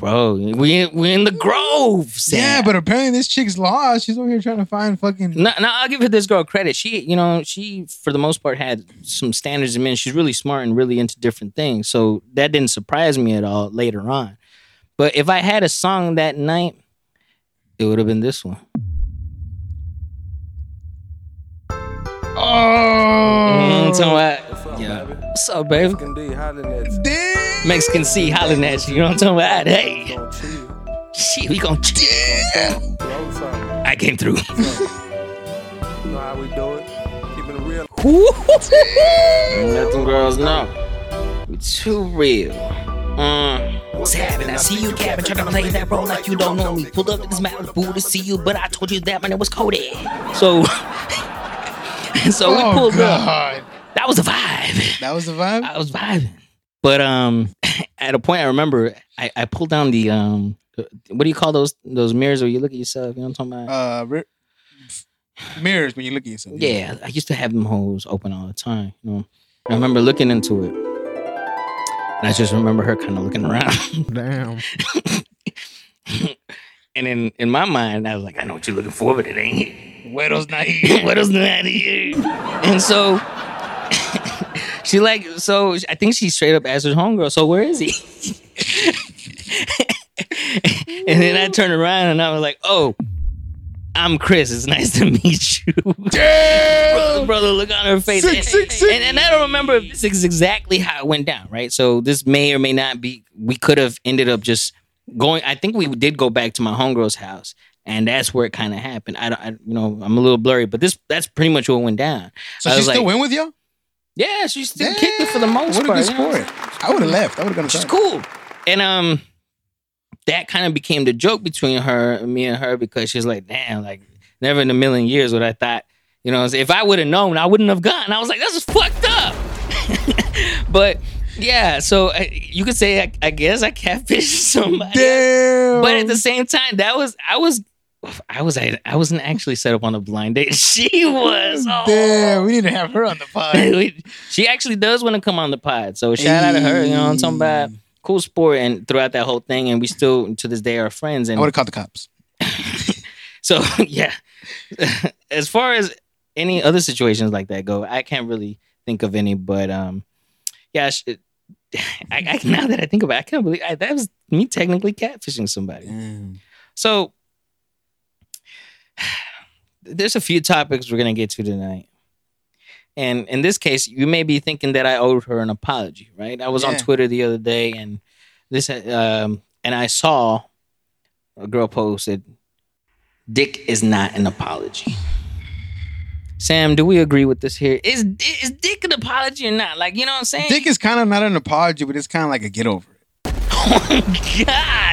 bro. We we in the Grove. Sam. Yeah, but apparently this chick's lost. She's over here trying to find fucking. no, no. I'll give her this girl credit. She, you know, she for the most part had some standards in men. She's really smart and really into different things. So that didn't surprise me at all later on. But if I had a song that night, it would have been this one. Oh. Mm, so I, yeah. What's up, baby? Damn. Mexican C hollering at you. You know what I'm talking about? Hey, shit, we gonna chill. I came through. You know how we do it. Keeping it real. Let them girls know. We too real. Mm. What's happening? I see you capping, trying to play that role like you don't know me. Pulled up to this Malibu to see you, but I told you that my name was Cody. So, so we Oh, pulled up. That was a vibe. That was the vibe? I was vibing. But um, at a point, I remember I, I pulled down the um, what do you call those those mirrors where you look at yourself? You know what I'm talking about? Uh, ri- mirrors when you look at yourself. yeah, I used to have them holes open all the time. You know, I remember looking into it, and I just remember her kind of looking around. Damn. and in in my mind, I was like, I know what you're looking for, but it ain't here. Güero's not here. what else not here? And so she like so I think she straight up asked her homegirl, so where is he? and then I turned around and I was like, oh, I'm Chris. It's nice to meet you. brother, brother, look on her face. Sick, and, sick, sick. and- and I don't remember if this is exactly how it went down, right? So this may or may not be. We could have ended up just going. I think we did go back to my homegirl's house, and that's where it kind of happened. I don't, I, you know, I'm a little blurry, but this that's pretty much what went down. So I she still like, went with y'all? Yeah, she still kicked it for the most what part. a good you know? I would have left. I would have gone to She's cool. And um that kind of became the joke between her me and her because she's like, damn, like never in a million years would I thought, you know, if I would have known, I wouldn't have gone. I was like, this is fucked up. but yeah, so I, you could say I, I guess I catfished somebody. Damn. But at the same time, that was I was I was I, I wasn't actually set up on a blind date. She was. Oh. Damn, we need to have her on the pod. she actually does want to come on the pod. So shout out to her. You know, what I'm talking about cool sport and throughout that whole thing, and we still to this day are friends. And I would have called the cops. so yeah, as far as any other situations like that go, I can't really think of any. But um, yeah, I, I now that I think about, it, I can't believe I, that was me technically catfishing somebody. Damn. So there's a few topics we're gonna get to tonight. And in this case, you may be thinking that I owed her an apology, right? I was on Twitter the other day and this um and I saw a girl posted Dick is not an apology. Sam, do we agree with this here? Is is Dick an apology or not? Like, you know what I'm saying? Dick is kind of not an apology, but it's kind of like a get over it. Oh my God.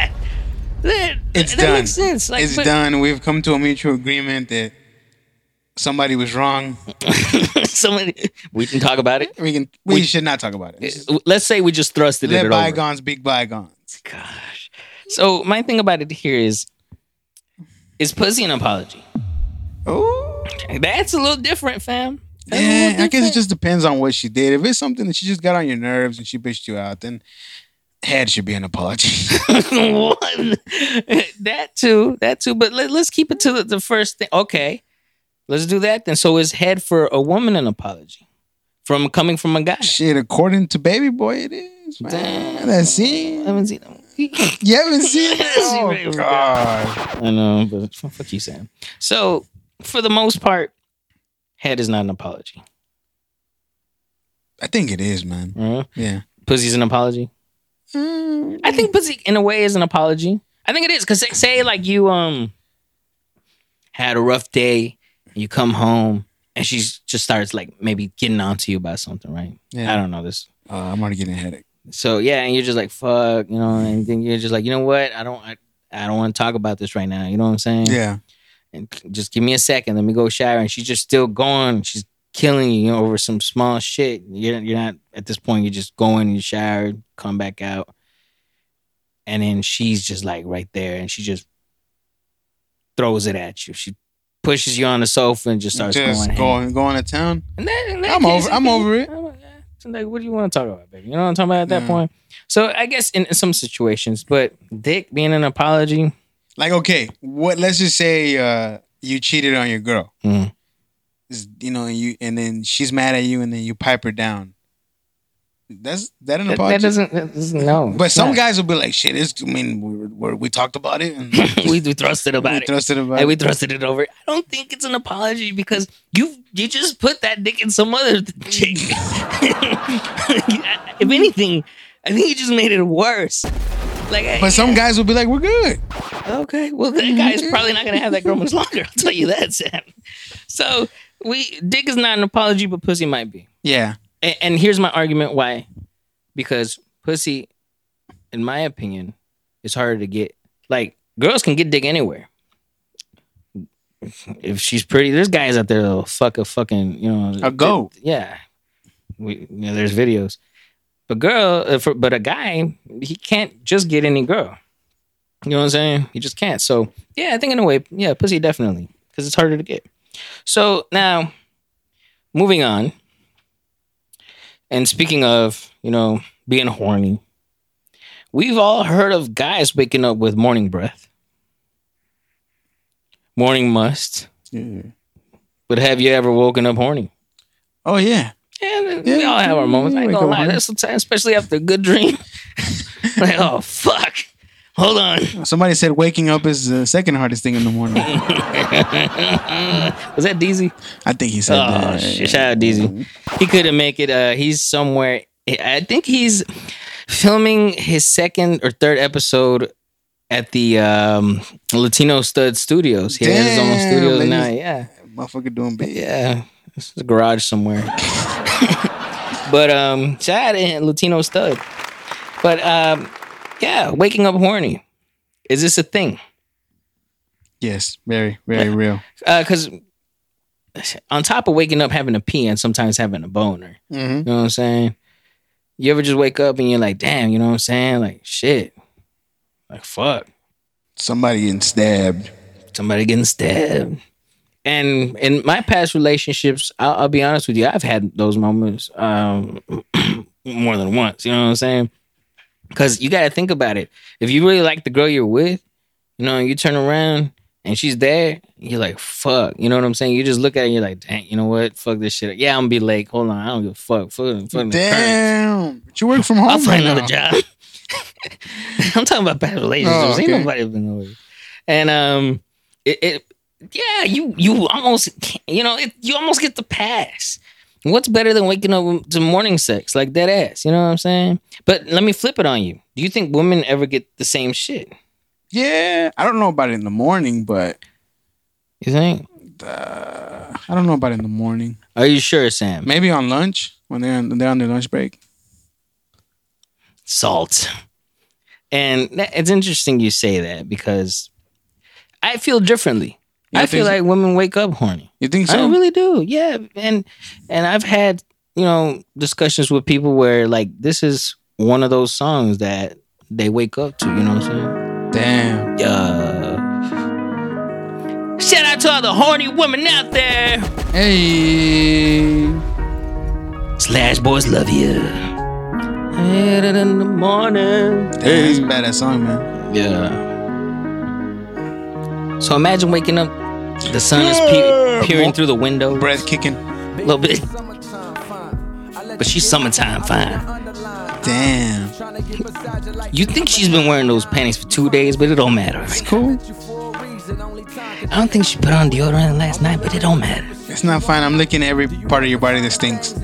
That, It's that done. makes sense. Like, it's but- done. We've come to a mutual agreement that somebody was wrong. Somebody, we can talk about it. We can. We, We- should not talk about it. Let's say we just thrusted Let it over. bygones be bygones. Gosh. So my thing about it here is, is pussy an apology? Oh, That's a little different, fam. That's yeah. I guess it just depends on what she did. If it's something that she just got on your nerves and she bitched you out, then head should be an apology. One. that too, that too. But let, us keep it to the, the first thing. Okay, let's do that then. So is head for a woman an apology from coming from a guy? Shit, according to Baby Boy, it is. Man, Damn. that's I haven't seen. You haven't seen it? Oh, God. I know, but fuck you, Sam. So, for the most part, head is not an apology. I think it is, man. Uh, Yeah. pussy's an apology. Mm, I think pussy, in a way, is an apology. I think it is because say, say like you um had a rough day, you come home, and she just starts like maybe getting on to you about something, right? Yeah. I don't know this. Uh, I'm already getting a headache. So yeah, and you're just like fuck, you know, and then you're just like, you know what? I don't, I, I don't want to talk about this right now. You know what I'm saying? Yeah. and just give me a second. Let me go shower. And she's just still going. She's killing you, you know, over some small shit. You're you're not at this point. You're just going. You shower, come back out, and then she's just like right there, and she just throws it at you. She pushes you on the sofa and just starts Just going. going, going to town. And that- in that I'm over- I'm over it. I'm like. Like, what do you want to talk about, baby? You know what I'm talking about at that Yeah. point. So I guess in, in some situations, but dick being an apology, Like, okay, what? Let's just say uh, you cheated on your girl. Mhm. Is- You know, and you and then she's mad at you, and then you pipe her down. That's that an apology. that doesn't, that doesn't no. but some not. guys will be like, "Shit, it's." I mean, we, we, we talked about it, and we, we thrusted about we it. trusted about Hey, it. we thrusted it over. I don't think it's an apology because you you just put that dick in some other chick. if anything, I think you just made it worse. Like, But some guys will be like, "We're good." okay, well that mm-hmm. guy's probably not gonna have that girl much longer. I'll tell you that, Sam. So we dick is not an apology, but pussy might be. Yeah, And, and here's my argument why. Because pussy, in my opinion, is harder to get. Like girls can get dick anywhere. If she's pretty, there's guys out there that'll fuck a fucking you know A goat. Yeah, we you know, there's videos. But girl, for, but a guy, he can't just get any girl. You know what I'm saying? He just can't. So yeah, I think in a way, yeah, pussy definitely because it's harder to get. So now, moving on. And speaking of, you know, being horny, we've all heard of guys waking up with morning breath. morning must. Yeah. But have you ever woken up horny? Oh yeah. Yeah, we all have our moments. I ain't gonna lie. There's sometimes, especially after a good dream. like, oh fuck. Hold on. Somebody said waking up is the second hardest thing in the morning. Was that DZ? I think he said Oh that. shit! Shout out DZ. He couldn't make it. Uh, he's somewhere. I think he's filming his second or third episode at the um, Latino Stud Studios. He has his own Damn, studios now. Yeah, Motherfucker doing big. yeah. it's a garage somewhere. but um, shout out to Latino Stud. But um, yeah, waking up horny. Is this a thing? Yes, very, very real. Because on top of waking up having a pee and sometimes having a boner, Mm-hmm. You know what I'm saying? You ever just wake up and you're like, damn, you know what I'm saying? Like, shit. Like, fuck. Somebody getting stabbed. Somebody getting stabbed. And in my past relationships, I'll, I'll be honest with you, I've had those moments um, more than once. You know what I'm saying? Because you got to think about it. If you really like the girl you're with, you know, you turn around and she's there, you're like, fuck. You know what I'm saying? You just look at it and you're like, dang, you know what? Fuck this shit. Yeah, I'm gonna be late. Hold on. I don't give a fuck. Fuck, fuck. Damn. But you work from home. I'll find right another now. job. I'm talking about past relationships. Oh, Ain't nobody been over. And um, it, it yeah, you you almost you know it, you almost get the pass. What's better than waking up to morning sex like that ass? You know what I'm saying? But let me flip it on you. Do you think women ever get the same shit? Yeah, I don't know about it in the morning, but You think? uh, I don't know about it in the morning. Are you sure, Sam? Maybe on lunch when they're on, they're on their lunch break. salt. And that, it's interesting you say that because I feel differently. You I feel so? like women wake up horny. You think so? I really do. Yeah, and and I've had you know discussions with people where like this is one of those songs that they wake up to. You know what I'm saying? Damn. Yeah. Uh, shout out to all the horny women out there. Hey. Slash Boyz love you. Hit it in the morning. Hey. that's a badass song, man. Yeah. So imagine waking up, the sun is pe- peering through the window Breath kicking. a little bit, but she's summertime fine. Damn. You think she's been wearing those panties for two days, but it don't matter. It's cool. I don't think she put on deodorant last night, but it don't matter. It's not fine. I'm licking every part of your body that stinks.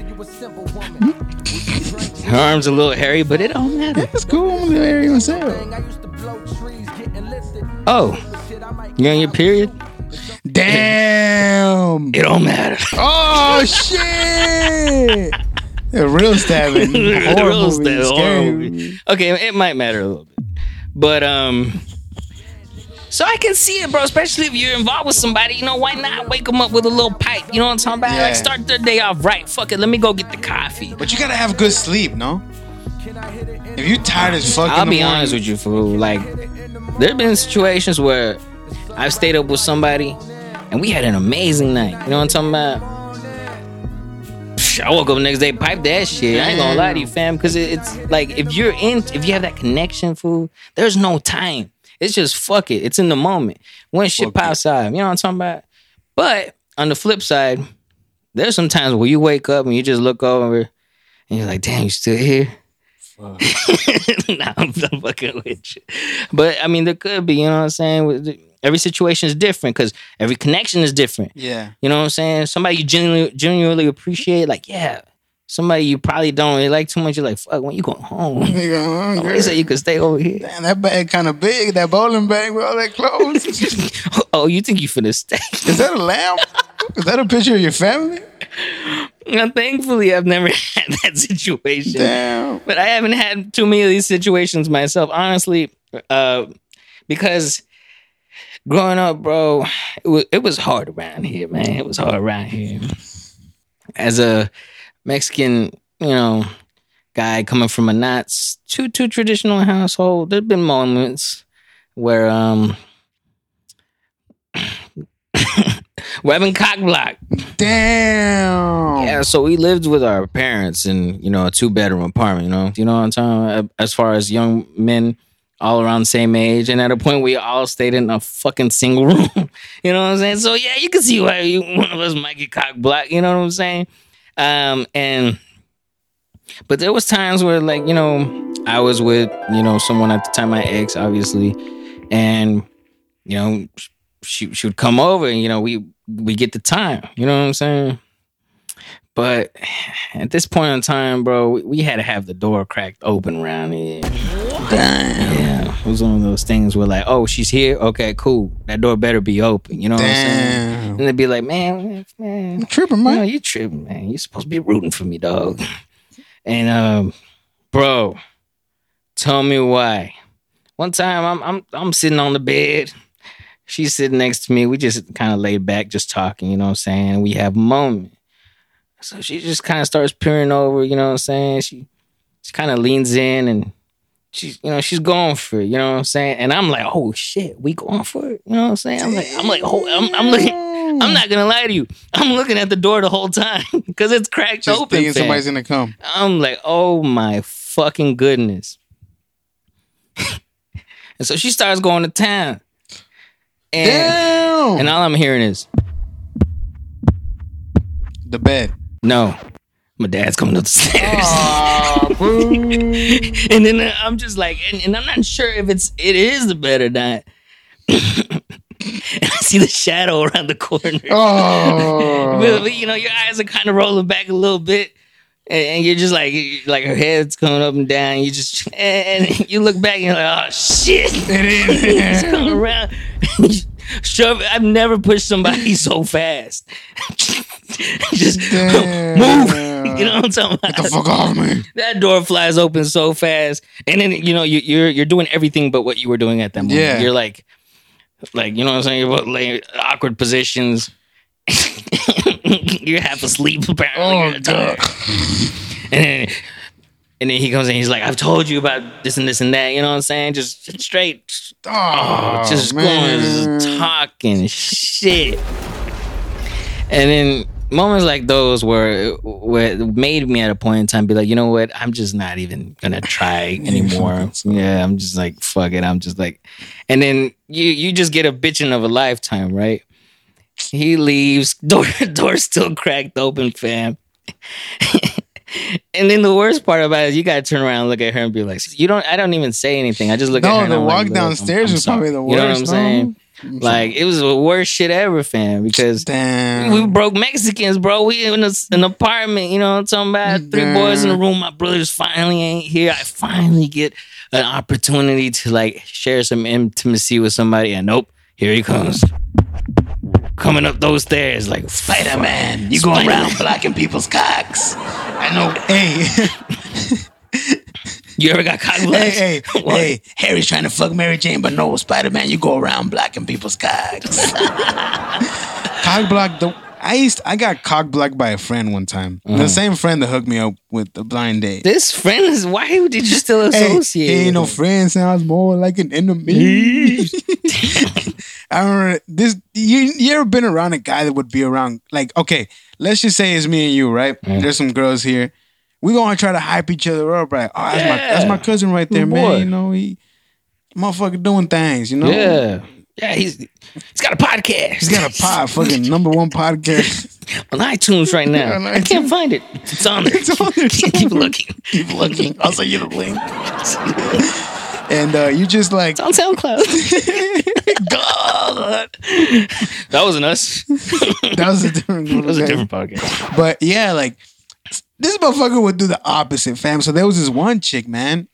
Her arms are a little hairy, but it don't matter. It's cool. I'm gonna area myself. Oh, you on your period? Damn. It don't matter. Oh shit. A real stabbing. Real movie. stab- Scary horror movie. movie. Okay, it might matter a little bit, but um. So I can see it, bro. Especially if you're involved with somebody, you know, why not wake them up with a little pipe? You know what I'm talking about? Yeah. Like start their day off right. Fuck it, let me go get the coffee. But you gotta have good sleep, no? If you tired as fuck, I'll be honest with you, fool. Like, there have been situations where I've stayed up with somebody and we had an amazing night. You know what I'm talking about? Psh, I woke up the next day, pipe that shit. I ain't gonna lie to you, fam, because it's like if you're in, if you have that connection, fool, there's no time. It's just fuck it. It's in the moment. When shit Fuck pops out, you know what I'm talking about? But on the flip side, there's some times where you wake up and you just look over and you're like, damn, you still here? nah, I'm, I'm fucking with you. But I mean, there could be, you know what I'm saying? Every situation is different because every connection is different. Yeah. You know what I'm saying? Somebody you genuinely, genuinely appreciate, like, yeah. Somebody you probably don't really like too much, you're like, fuck, when you going home? Nigga, oh, They girl. say you could stay over here. Damn, that bag kind of big. That bowling bag with all that clothes. Oh, you think you finna stay? Is that a lamp? Is that a picture of your family? Now, thankfully, I've never had that situation. Damn. but I haven't had too many of these situations myself, honestly, uh, because growing up, bro, it was, it was hard around here, man. It was hard around here. As a Mexican, you know, guy coming from a not too too traditional household, there've been moments where um. We're having cock block. Damn. Yeah, so we lived with our parents in, you know, a two bedroom apartment, you know. You know what I'm talking about? As far as young men all around same age, and at a point we all stayed in a fucking single room. you know what I'm saying? So yeah, you can see why you, one of us might get cock blocked. You know what I'm saying? Um, and but there was times where like you know I was with you know someone at the time, my ex, obviously, and you know she she would come over and you know we we get the time. You know what I'm saying? But at this point in time, bro, we, we had to have the door cracked open around here. Yeah, it was one of those things where like, oh, she's here. Okay, cool. That door better be open. You know what I'm saying? And they'd be like, man, man, Tripping, you man. know, you tripping, man. You supposed to be rooting for me, dog. And um, bro, tell me why. One time I'm I'm I'm sitting on the bed. She's sitting next to me. We just kind of laid back, just talking, you know what I'm saying? We have a moment. So she just kind of starts peering over, you know what I'm saying? She she kind of leans in and she's you know, she's going for it, you know what I'm saying? And I'm like, oh shit, we going for it. You know what I'm saying? I'm like, I'm like, oh, I'm, I'm looking I'm not gonna lie to you. I'm looking at the door the whole time because it's cracked Just open. thinking fam. somebody's gonna come. I'm like, oh my fucking goodness. and so she starts going to town. And, Damn. and all I'm hearing is, the bed. no, my dad's coming up the stairs. and then I'm just like, and, and I'm not sure if it's it is the bed or not. and I see the shadow around the corner. Oh. But, but, you know, your eyes are kind of rolling back a little bit, and, and you're just like, like her head's coming up and down. You just and, and you look back and you're like, oh shit, It is. it's coming around. Shove. I've never pushed somebody so fast. just Damn. move. You know what I'm talking about? Get the fuck off me. that door flies open so fast, and then you know you, you're you're doing everything but what you were doing at that moment. Yeah. You're like, like you know what I'm saying. You're about laying awkward positions. you're half asleep apparently. Oh, You're. And then, and then he comes in. He's like, "I've told you about this and this and that." You know what I'm saying? Just straight, Oh, oh just going, man. just talking shit. And then moments like those where it made me at a point in time be like, you know what? I'm just not even gonna try anymore. yeah, I'm just like, fuck it. I'm just like, and then you you just get a bitching of a lifetime, right? He leaves, door door still cracked open, fam. And then the worst part about it is you gotta turn around and look at her and be like, you don't I don't even say anything. I just look at No, her. and the walk like, "Look, I'm- downstairs was sorry." probably the worst. You know what I'm saying? no? Like it was the worst shit ever, fam. Because Damn. we broke Mexicans, bro. We in a, an apartment, you know what I'm talking about? Three boys in a room. My brothers finally ain't here. I finally get an opportunity to like share some intimacy with somebody. And nope, here he comes. Coming up those stairs like Spider Man. You go around blocking people's cocks. I know. Hey, You ever got cock hey, blocked? hey, What? hey. Harry's trying to fuck Mary Jane, but no, Spider Man, you go around blacking people's cocks. Cock blocked. The, I used. I got cock blocked by a friend one time. Uh-huh. The same friend that hooked me up with the blind date. This friend is why did you still Hey, associate? he ain't no friend. Sounds more like an enemy. I don't remember this. You, you ever been around a guy that would be around? Like, okay, let's just say it's me and you, right? Mm. There's some girls here. We gonna try to hype each other up, right? Oh, that's my that's my cousin right there, Good man. boy. You know he, motherfucker, doing things. You know, Yeah. Yeah, he's he's got a podcast. He's got a pod, fucking number one podcast. on iTunes right now. On I can't find it. It's on there. It's on there Keep looking. Keep looking. I'll send you the link. And uh, you just like It's on SoundCloud. God. That wasn't us. that was a different. That was a different podcast. But yeah, like this motherfucker would do the opposite, fam. So there was this one chick, man.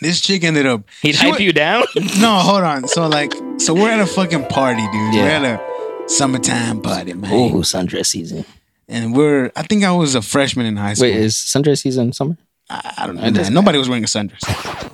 This chick ended up. He'd she hype would- you down. No, hold on. So like, so we're at a fucking party, dude. We're at a summertime party, man. Oh, sundress season. And we're. I think I was a freshman in high school. Wait, is sundress season summer? I, I don't know. Man. Nobody was wearing a sundress.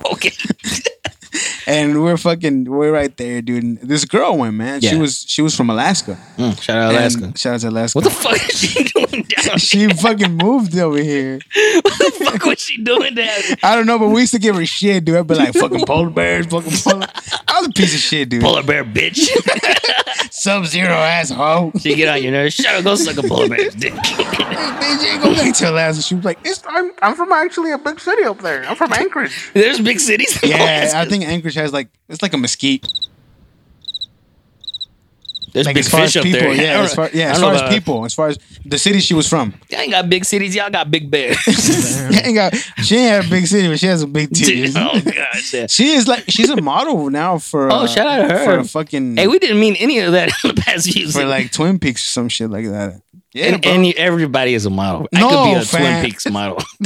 Okay. and we're fucking. We're right there, dude. And this girl went, man. She was. She was from Alaska. Mm, shout out And- Alaska. Shout out to Alaska. What the fuck is she doing down she fucking moved over here. What the fuck was she doing down there? I don't know, but we used to give her shit, dude. I'd be like, fucking polar bears, fucking polar. I was a piece of shit, dude. Polar bear bitch. Sub Zero asshole. She get on your nerves. Shut up, go suck a polar bear's dick. You go back to last. She was like, it's, I'm, I'm from actually a big city up there. I'm from Anchorage. There's big cities. in yeah, Alaska. I think Anchorage has like, it's like a mesquite. There's Like big as far fish as up people, there. Yeah, as far, yeah, as far as about- people, as far as the city she was from. Y'all ain't got big cities. Y'all got big bears. she ain't got, she ain't had a big city, but she has a big titties. oh gosh. Yeah. She is like, she's a model now for. Oh, uh, shout out to her. for a fucking Hey, we didn't mean any of that in the past few for like Twin Peaks or some shit like that. Yeah, and, and you- everybody is a model. I could be a fam. Twin Peaks model.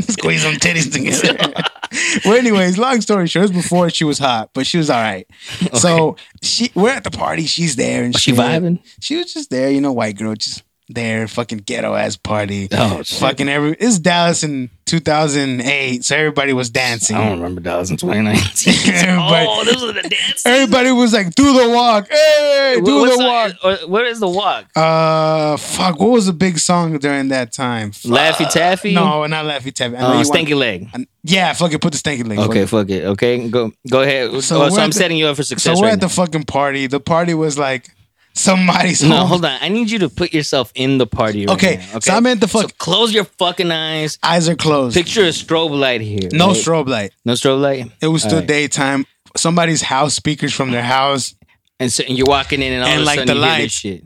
squeeze them titties together. well, anyways, long story short, it was before she was hot, but she was all right. So she, we're at the party. She's there, and Was she vibing? She was just there, you know, white girl, just there, fucking ghetto ass party. Oh, shit. fucking every. It's Dallas in 2008, so everybody was dancing. I don't remember Dallas in 2019. Everybody- oh, those are the dance. Everybody was like, "Do the walk, hey, do What's the walk." the- Where is the walk? Uh, fuck. What was a big song during that time? Laffy Taffy? No, not Laffy Taffy. I Uh, you want- stanky leg. Yeah, fuck it. put the stanky leg. Okay, fuck fuck it. Okay, go go ahead. So, So oh, so I'm the- setting you up for success. So success we're right at the fucking party. The party was like somebody's No, home. hold on. I need you to put yourself in the party. Right Okay, now, so I'm at the fuck- So close your fucking eyes. Eyes are closed. Picture a strobe light here. no right? strobe light. No strobe light. It was still Alright. daytime. Somebody's house speakers from their house. And so and you're walking in, and all And, of a like, sudden the you hear this shit.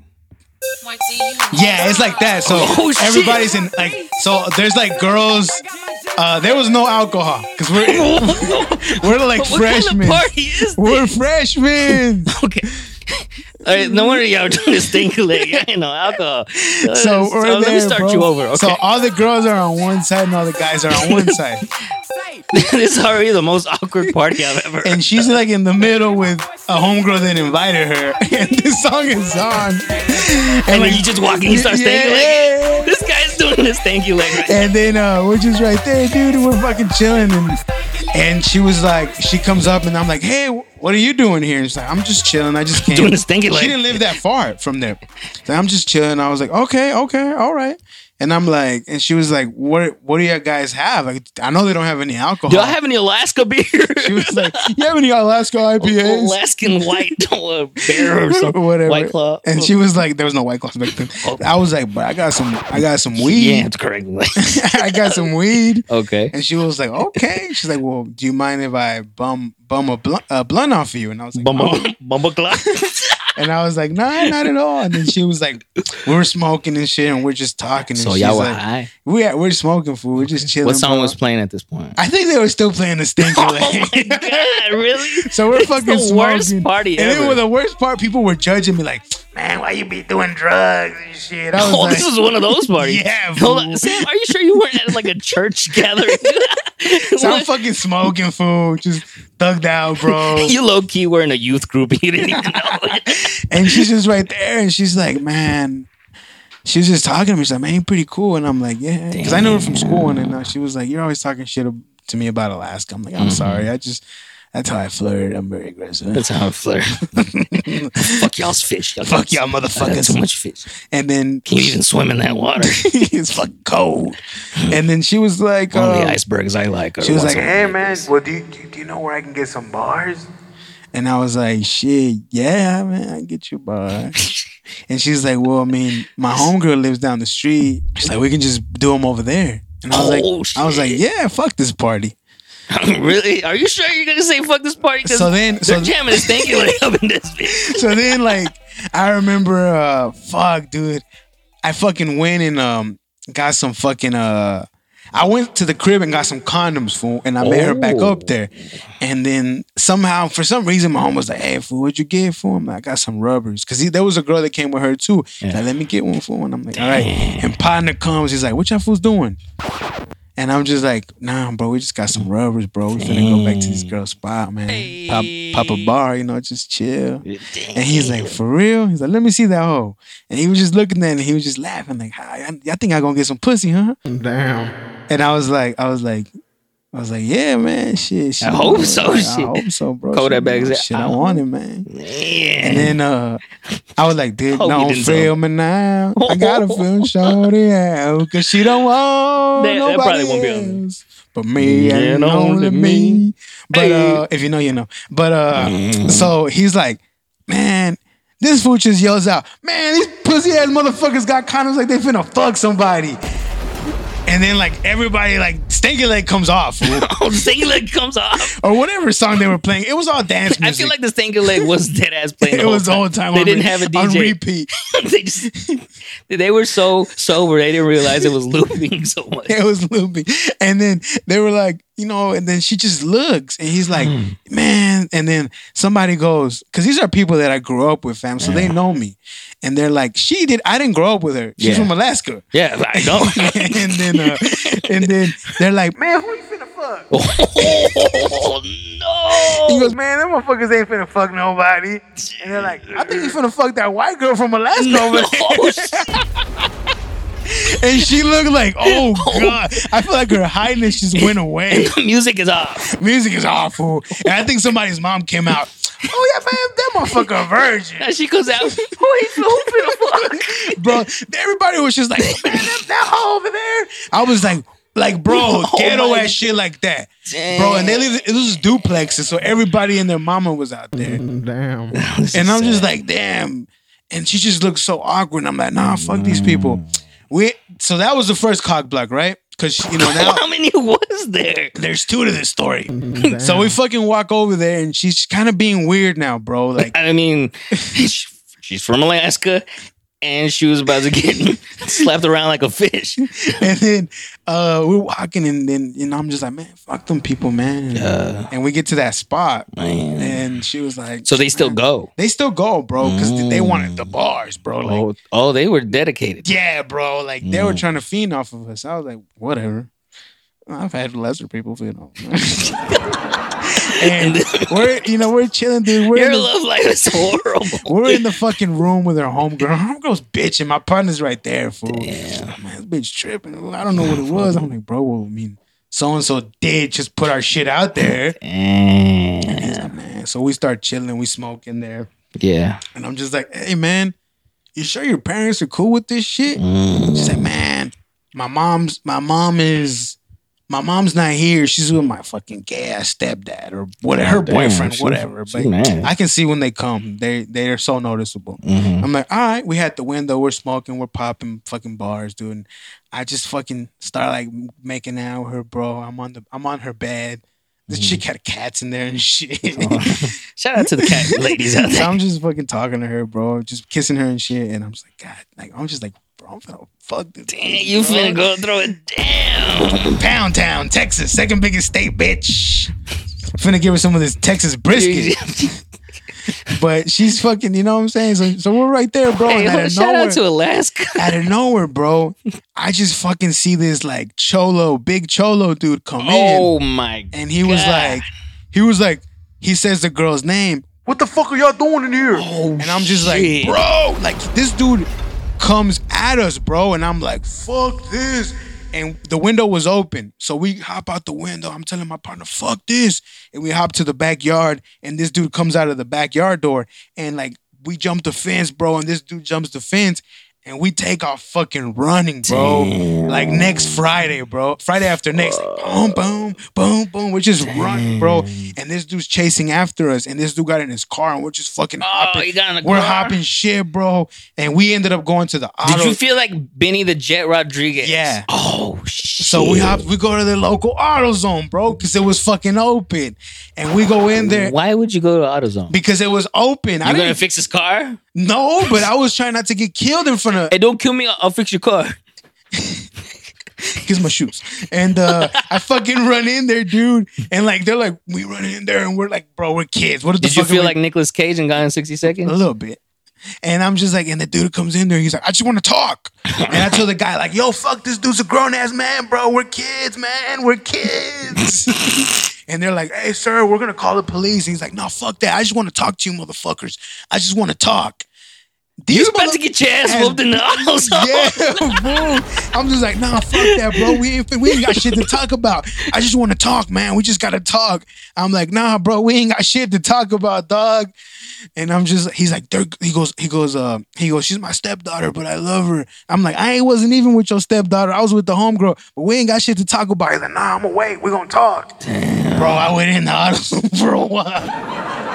Yeah, it's like that. So Oh, everybody's in like so there's like girls. Uh, there was no alcohol because we're we're like What freshmen. kind of party is We're freshmen. Okay. All right, no wonder y'all doing this thing. I ain't no alcohol. So we're let there, me start bro. you over. Okay. So all the girls are on one side and all the guys are on one side. this is already the most awkward party I've ever. and she's like in the middle with a homegirl that invited her, and this song is on. And, and then you just walk and you start Yeah. leg. This guy's doing this stanky leg. Right And then uh, we're just right there, dude. We're fucking chilling, and and she was like, she comes up, and I'm like, hey, what are you doing here? And she's like, I'm just chilling. I just came. Doing the stinky leg. She didn't live that far from there. So I'm just chilling. I was like, okay, okay, all right. And I'm like, and she was like, what What do you guys have? Like, I know they don't have any alcohol. Do I have any Alaska beer? She was like, you have any Alaska IPAs? Alaskan white uh, bear or something. whatever. White claw. And she was like, there was no white claws back then. I was like, but I got some, I got some weed. yeah, weed. it's correct. I got some weed. okay. And she was like, okay. She's like, well, do you mind if I bum bum a blunt, a blunt off of you? And I was like, Bumble, "No." bumble clock. And I was like, nah, not at all. And then she was like, we were smoking and shit, and we're just talking. And So she's y'all were like, high. We we're smoking food. We're just chilling. What song bro. was playing at this point? I think they were still playing the stinky Oh leg. my god! Really? So we're It's fucking the smoking. worst party and ever. then with the worst part, people were judging me like, man, why you be doing drugs and shit? I was Oh, like, this was one of those parties. Yeah, Hold on. Sam, are you sure you weren't at like a church gathering? so I'm fucking smoking food, just thugged out, bro. you low key were in a youth group you didn't even know and she's just right there, and she's like, man. She was just talking to me. She's like, man, you're pretty cool. And I'm like, yeah. Because I knew her from school. And then uh, she was like, you're always talking shit to me about Alaska. I'm like, I'm sorry. I just, that's how I flirt. I'm very aggressive. That's how I flirt. Fuck y'all's fish. Y'all Fuck y'all motherfuckers. too much fish. And then Can you even swim in that water? it's fucking cold. And then she was like, Only um, icebergs I like. She was like, "Hey man, well, do you, do you know where I can get some bars?" And I was like, "Shit, yeah, man, I can get you a bar." and she's like, "Well, I mean, my homegirl lives down the street. She's like, we can just do them over there." And I was Oh, like, "I was like, yeah, fuck this party." really? Are you sure you're gonna say fuck this party? So then- they're so- jamming this you leg up in this bitch. So then, like, I remember, uh, fuck, dude, I fucking went and um got some fucking uh. I went to the crib and got some condoms, fool, and I met her back Oh. up there. And then somehow, for some reason, my mom was like, "Hey, fool, what'd you get for him?" I got some rubbers because there was a girl that came with her too. She's Like, let me get one for, and I'm like, "All right." And partner comes, he's like, "What y'all fools doing?" And I'm just like, "Nah, bro, we just got some rubbers, bro. We finna go back to this girl's spot, man. Pop, pop a bar, you know, just chill." And he's like, "For real?" He's like, "Let me see that hoe." And he was just looking at it, and he was just laughing, like, I, I think I gonna get some pussy, huh?" Damn. And I was like, I was like, I was like, yeah, man, shit. shit I hope so, Like, shit. I hope so, bro. Kodak shit, bags, Shit, I I want it, man. Man. And then uh, I was like, dude, Hope you don't feel me now. I gotta film shorty out, cause she don't want That- that nobody probably won't be on else. But me and And only me. me. But uh, if you know, you know. But uh, Mm. so he's like, man, This fool just yells out, "Man, these pussy ass motherfuckers got condoms like they finna fuck somebody." And then like everybody like stinky leg comes off. Oh, stinky leg comes off. or whatever song they were playing. It was all dance I feel like the stinky leg was dead ass playing. it was the whole time. They on didn't re- have a on DJ. repeat. they just they were so sober they didn't realize it was looping so much. it was looping. And then they were like, you know, and then she just looks and he's like, Hmm. man. And then somebody goes, because these are people that I grew up with, fam. So they know me. And they're like, she did, I didn't grow up with her. She's Yeah. from Alaska. Yeah, I know. and then uh, and then they're like, man, who you finna fuck? oh no! He goes, man, them motherfuckers ain't finna fuck nobody. And they're like, I think you finna fuck that white girl from Alaska over there. Oh, shit. And she looked like, oh, oh god. I feel like her highness just went away. Music is off. Music is awful. And I think somebody's mom came out. Oh yeah, man, that motherfucker a virgin, And she comes out. Who he who finna bro. Everybody was just like, man, that, that hoe over there. I was like, like, bro, Oh ghetto my ass shit like that, bro. And they live. It was duplexes, so everybody and their mama was out there. Mm, damn. And I'm just like, damn. And she just looked so awkward. And I'm like, nah, fuck these people. Mm. We so that was the first cock block, right? Because you know now How many was there? there's two to this story. So we fucking walk over there, and she's kind of being weird now, bro. Like, I mean, she's from Alaska, and she was about to get slapped around like a fish. and then uh we're walking, and then you know I'm just like, man, fuck them people, man. And, and we get to that spot, Man. and she was like, So they still go. they still go, bro, because they wanted the bars, bro. Like, Oh, oh, they were dedicated. yeah, bro. Like they were trying to fiend off of us. I was like, whatever. I've had lesser people feed off. and we're, you know, we're chilling, dude. We're Your the- love life is horrible. We're in the fucking room with our homegirl. Homegirl's bitching. My partner's right there, fool. Man, this bitch tripping. I don't know what it was. I'm like, bro, well, I mean, so and so did just put our shit out there. He's man. So we start chilling, we smoke in there. yeah. And I'm just like, hey, man, you sure your parents are cool with this shit? She's like, mm. man, my mom's, my mom is, my mom's not here. She's with my fucking gay ass stepdad or whatever, her Damn, boyfriend, she's- whatever. she's But mad. I can see when they come. They they are so noticeable. Mhm. I'm like, all right, we had the window, we're smoking, we're popping fucking bars, dude. And I just fucking start like making out with her, bro. I'm on the I'm on her bed. This Mm-hmm. chick had cats in there and shit. Shout out to the cat ladies out so there. I'm just fucking talking to her, bro, just kissing her and shit. And I'm just like, God, like I'm just like, bro, I'm finna fuck this. Damn, you finna go throw it down. Pound Town, Texas, second biggest state, bitch. Finna give her some of this Texas brisket. But she's fucking, you know what I'm saying? So, so we're right there, bro. Hey, and out yo, of shout nowhere, out to Alaska. out of nowhere, bro, I just fucking see this like cholo, big cholo dude come in. Oh my god. And he was like, he was like, he says the girl's name. What the fuck are y'all doing in here? Oh, and I'm just shit. like, bro, like this dude comes at us, bro, and I'm like, fuck this. And the window was open. So we hop out the window. I'm telling my partner, fuck this. And we hop to the backyard, and this dude comes out of the backyard door, and like we jump the fence, bro, and this dude jumps the fence. And we take off fucking running, bro. Like next Friday, bro. Friday after next. Boom, boom, boom, boom. We're just running, bro. And this dude's chasing after us. And this dude got in his car and we're just fucking oh, hopping. Oh, he got in the we're car? hopping shit, bro. And we ended up going to the auto. Did you feel like Benny the Jet Rodriguez? Yeah. Oh shit. So we hop, we go to the local auto zone, bro, because it was fucking open. And we go in there Why would you go to AutoZone? because it was open. I You gonna fix his car? no, but I was trying not to get killed in front of Hey, don't kill me. I'll I'll fix your car. Here's my shoes. And uh I fucking run in there, dude. And like they're like, we run in there and we're like, bro, we're kids. What the Did you fuck are feel we- like Nicolas Cage and Gone in 60 Seconds? a little bit? And I'm just like, and the dude comes in there, he's like, I just want to talk. And I tell the guy, like, yo, fuck this dude's a grown ass man, bro. We're kids, man. We're kids. and they're like, hey, sir, we're gonna call the police. And he's like, no, fuck that. I just want to talk to you, motherfuckers. I just want to talk. These You about mother- to get your ass As- whooped in the AutoZone. Yeah, bro. I'm just like, nah, fuck that, bro. We ain't we ain't got shit to talk about. I just want to talk, man. We just gotta talk. I'm like, nah, bro, we ain't got shit to talk about, dog. And I'm just, he's like, "They're-" he goes, he goes, uh, he goes, she's my stepdaughter, but I love her. I'm like, I ain't wasn't even with your stepdaughter. I was with the homegirl, but we ain't got shit to talk about. He's like, nah, I'm gonna wait. We're gonna talk. Bro, I went in the auto for a while.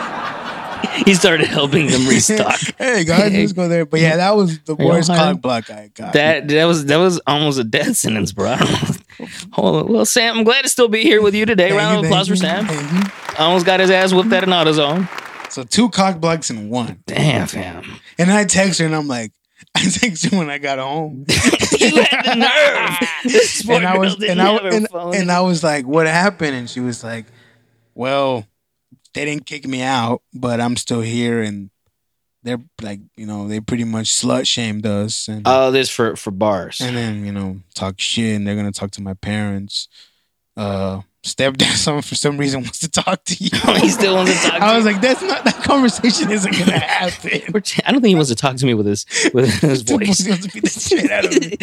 He started helping them restock. hey guys, let's go there. But yeah, that was the you worst high? cock block I got. That that was that was almost a death sentence, bro. I don't know. Hold on. Well, Sam, I'm glad to still be here with you today. Thank Round you, of applause for Sam. I. Almost got his ass whooped at an AutoZone. So two cock blocks in one. Damn, fam. And I text her and I'm like, I text her when I got home. you had the nerve. And I was and I, and, and I was like, what happened? And she was like, Well, they didn't kick me out, but I'm still here and they're like, you know, they pretty much slut shamed us and Oh, this for for bars. and then, you know, talk shit and they're gonna talk to my parents. Uh stepdad some for some reason wants to talk to you. he still wants to talk. To I was you. like, that's not that conversation isn't gonna happen. I don't think he wants to talk to me with his with his He voice. wants to beat the shit out of me.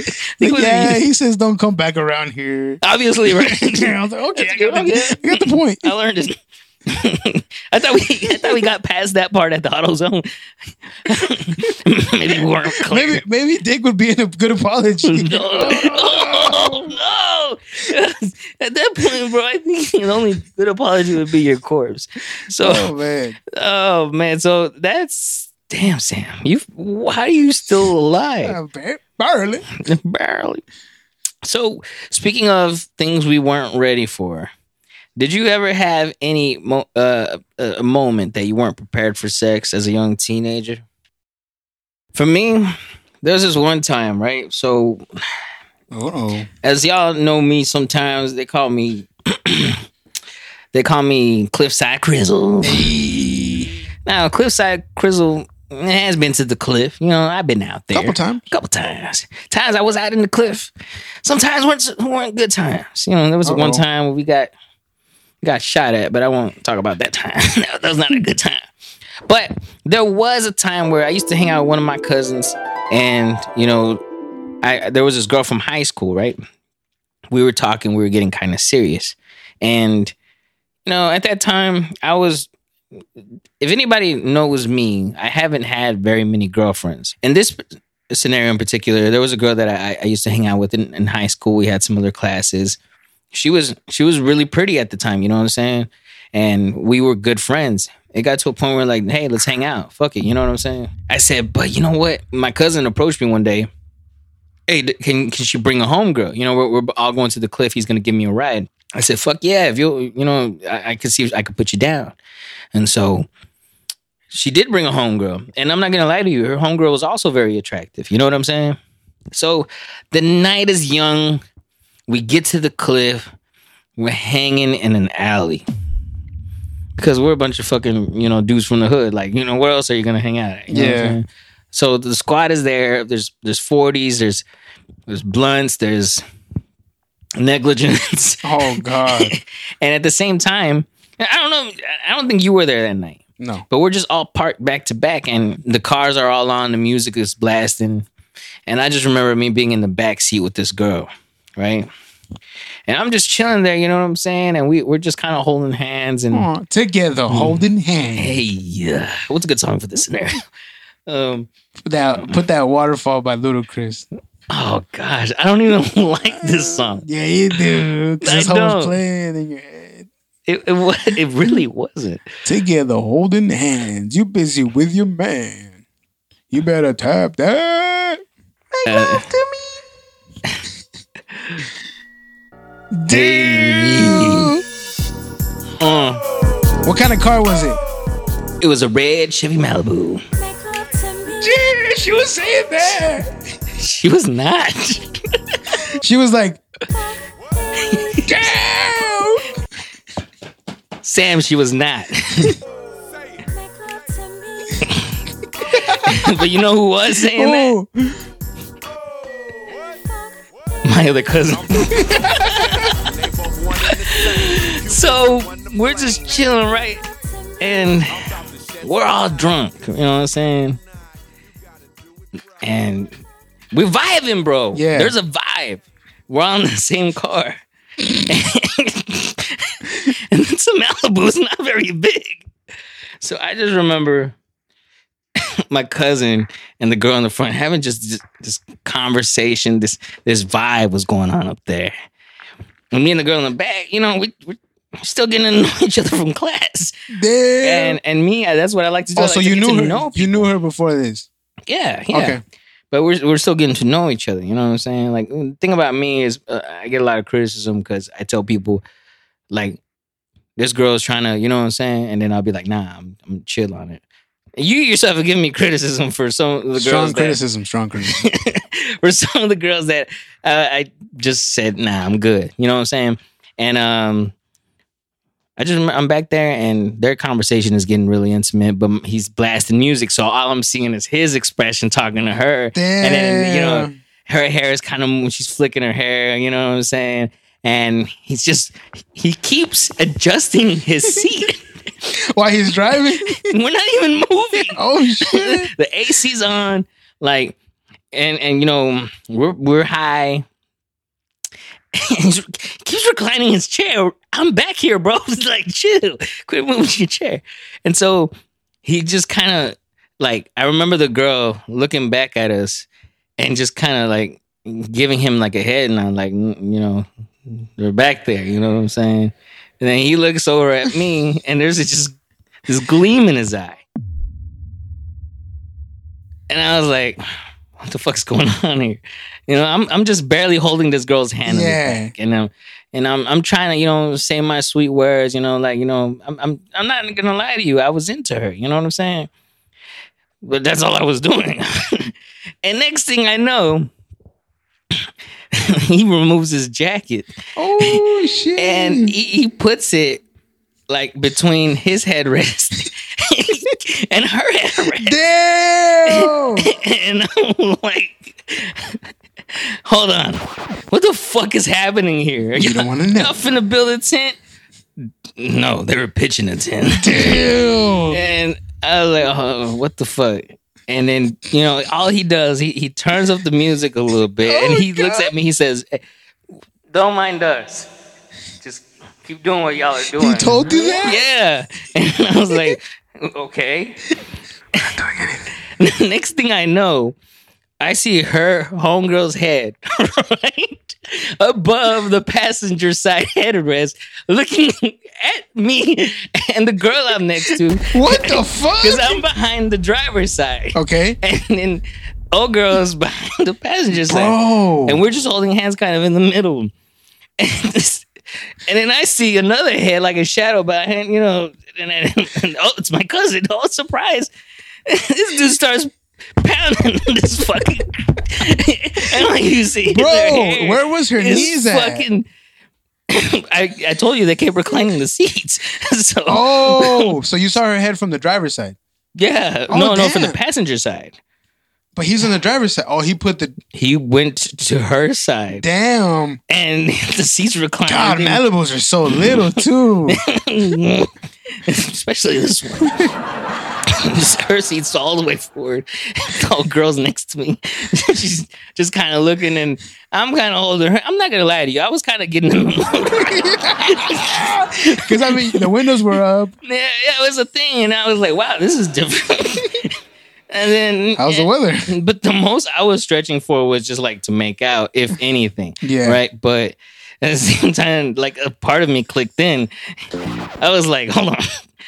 Like, yeah, he says don't come back around here. obviously, right? I was like, okay, I got, the, I got the point. I learned it. I thought we I thought we got past that part at the auto zone. Maybe we weren't clear. Maybe maybe Dick would be in a good apology. No. Oh, no. At that point, bro, I think the only good apology would be your corpse. So, Oh man, oh man, so that's damn, Sam. You, how are you still alive? Uh, bar- barely. Barely. So, speaking of things we weren't ready for, did you ever have any mo- uh, a moment that you weren't prepared for sex as a young teenager? For me, there's this one time, right? So, Oh, as y'all know me, sometimes they call me they call me Cliffside Crizzle. Now, Cliffside Crizzle has been to the cliff. You know, I've been out there couple times. A couple times. Times I was out in the cliff. Sometimes weren't weren't good times. You know, there was one Uh-oh. time where we got got shot at, but I won't talk about that time. that was not a good time. But there was a time where I used to hang out with one of my cousins, and you know, I there was this girl from high school, right? We were talking, we were getting kind of serious, and you know, at that time, I was if anybody knows me, I haven't had very many girlfriends. In this scenario in particular, there was a girl that I, I used to hang out with in, in high school. We had similar classes. She was she was really pretty at the time. You know what I'm saying? And we were good friends. It got to a point where like, hey, let's hang out. Fuck it. You know what I'm saying? I said, but you know what? My cousin approached me one day. Hey, can can she bring a homegirl? You know, we're, we're all going to the cliff. He's gonna give me a ride. I said, fuck yeah. If you you know, I, I could see if I could put you down. And so she did bring a homegirl. And I'm not gonna lie to you, her homegirl was also very attractive. You know what I'm saying? So the night is young. We get to the cliff. We're hanging in an alley. Because we're a bunch of fucking, you know, dudes from the hood. Like, you know, where else are you gonna hang out at? You know what I'm Yeah. So the squad is there. There's there's 40s, there's there's blunts, there's negligence. Oh God, and at the same time, I don't know, I don't think you were there that night. no. But we're just all parked back to back, and the cars are all on. The music is blasting, and I just remember me being in the back seat with this girl, right? And I'm just chilling there, you know what I'm saying? And we we're just kind of holding hands and Aw, together, holding hands. hey, uh, what's a good song for this scenario? um, Put that, put that waterfall by Ludacris. oh gosh, I don't even like this song. Yeah, you do. 'cause I This whole don't. was playing in your head. It it, wa- it really wasn't. Together, holding hands. You busy with your man. You better tap that. Uh, Damn. uh, What kind of car was it? it was a red Chevy Malibu. Yeah, she was saying that. She was not. She was like, damn. Sam, she was not. but you know who was saying that? My other cousin. so we're just chilling, right? And we're all drunk. You know what I'm saying? And we're vibing, bro. Yeah. There's a vibe. We're on the same car. and it's a Malibu. It's not very big. So I just remember my cousin and the girl in the front having just this, this conversation, this this vibe was going on up there. And me and the girl in the back, you know, we, we're still getting to know each other from class. Damn. And and me, I- that's what I like to do. I oh, like so to you get knew to her. know you knew her before this. Yeah, yeah. Okay. But we're we're still getting to know each other. You know what I'm saying? Like the thing about me is uh, I get a lot of criticism because I tell people like this girl's trying to, you know what I'm saying, and then I'll be like, nah, I'm I'm chill on it. You yourself have given me criticism for some of the strong girls that, criticism. Strong criticism. for some of the girls that uh, I just said, nah, I'm good. You know what I'm saying? And um, I just I'm back there, and their conversation is getting really intimate. But he's blasting music, so all I'm seeing is his expression talking to her, Damn. and then you know her hair is kind of when she's flicking her hair. You know what I'm saying? And he's just he keeps adjusting his seat. While he's driving. We're not even moving oh shit. the AC's on, like, and and you know we're we're high. He keeps reclining his chair. I'm back here, bro. It's like chill, quit moving your chair. And so he just kind of like I remember the girl looking back at us and just kind of like giving him like a head nod, like "Mm, you know they're back there. You know what I'm saying? And then he looks over at me, and there's just this gleam in his eye. And I was like, what the fuck's going on here? You know, I'm I'm just barely holding this girl's hand in Yeah. the back. And um and I'm I'm trying to, you know, say my sweet words, you know, like, you know, I'm I'm I'm not gonna lie to you. I was into her, you know what I'm saying? But that's all I was doing. and next thing I know, he removes his jacket Oh shit. and he, he puts it like between his headrest and her headrest. Damn. and I'm like, hold on, what the fuck is happening here? You don't wanna know. Y'all finna build a tent? No, they were pitching a tent. Damn. and I was like, oh, what the fuck? And then, you know, all he does, he, he turns up the music a little bit and Oh, he looks at me, he says, eh, don't mind us. Just keep doing what y'all are doing. He told you that? Yeah. And I was like, okay. Not doing anything. Next thing I know, I see her homegirl's head right above the passenger side headrest, looking at me and the girl I'm next to. What the fuck? Because I'm behind the driver's side. Okay. And then old girl's behind the passenger side. Bro. And we're just holding hands kind of in the middle. And, this, and then I see another head like a shadow behind, you know, and, then and oh, it's my cousin. Oh, surprise. this dude starts pounding this fucking. and like you see, Bro, where was her knees at? Fucking, I, I told you they kept reclining the seats. so, Oh, so you saw her head from the driver's side. yeah. Oh, no, no, from the passenger side. But he's on the driver's side. Oh, he put the He went to her side damn. and the seats reclined. God, Malibus are so little too. especially this one. Her seat's all the way forward. All girls next to me. She's just kind of looking, and I'm kind of holding her. I'm not gonna lie to you. I was kind of getting in. Because I mean, the windows were up. yeah, yeah, it was a thing, and I was like, "Wow, this is different." and then, How's the weather? but the most I was stretching for was just like to make out, if anything. Yeah. Right. But at the same time, like a part of me clicked in. I was like, hold on.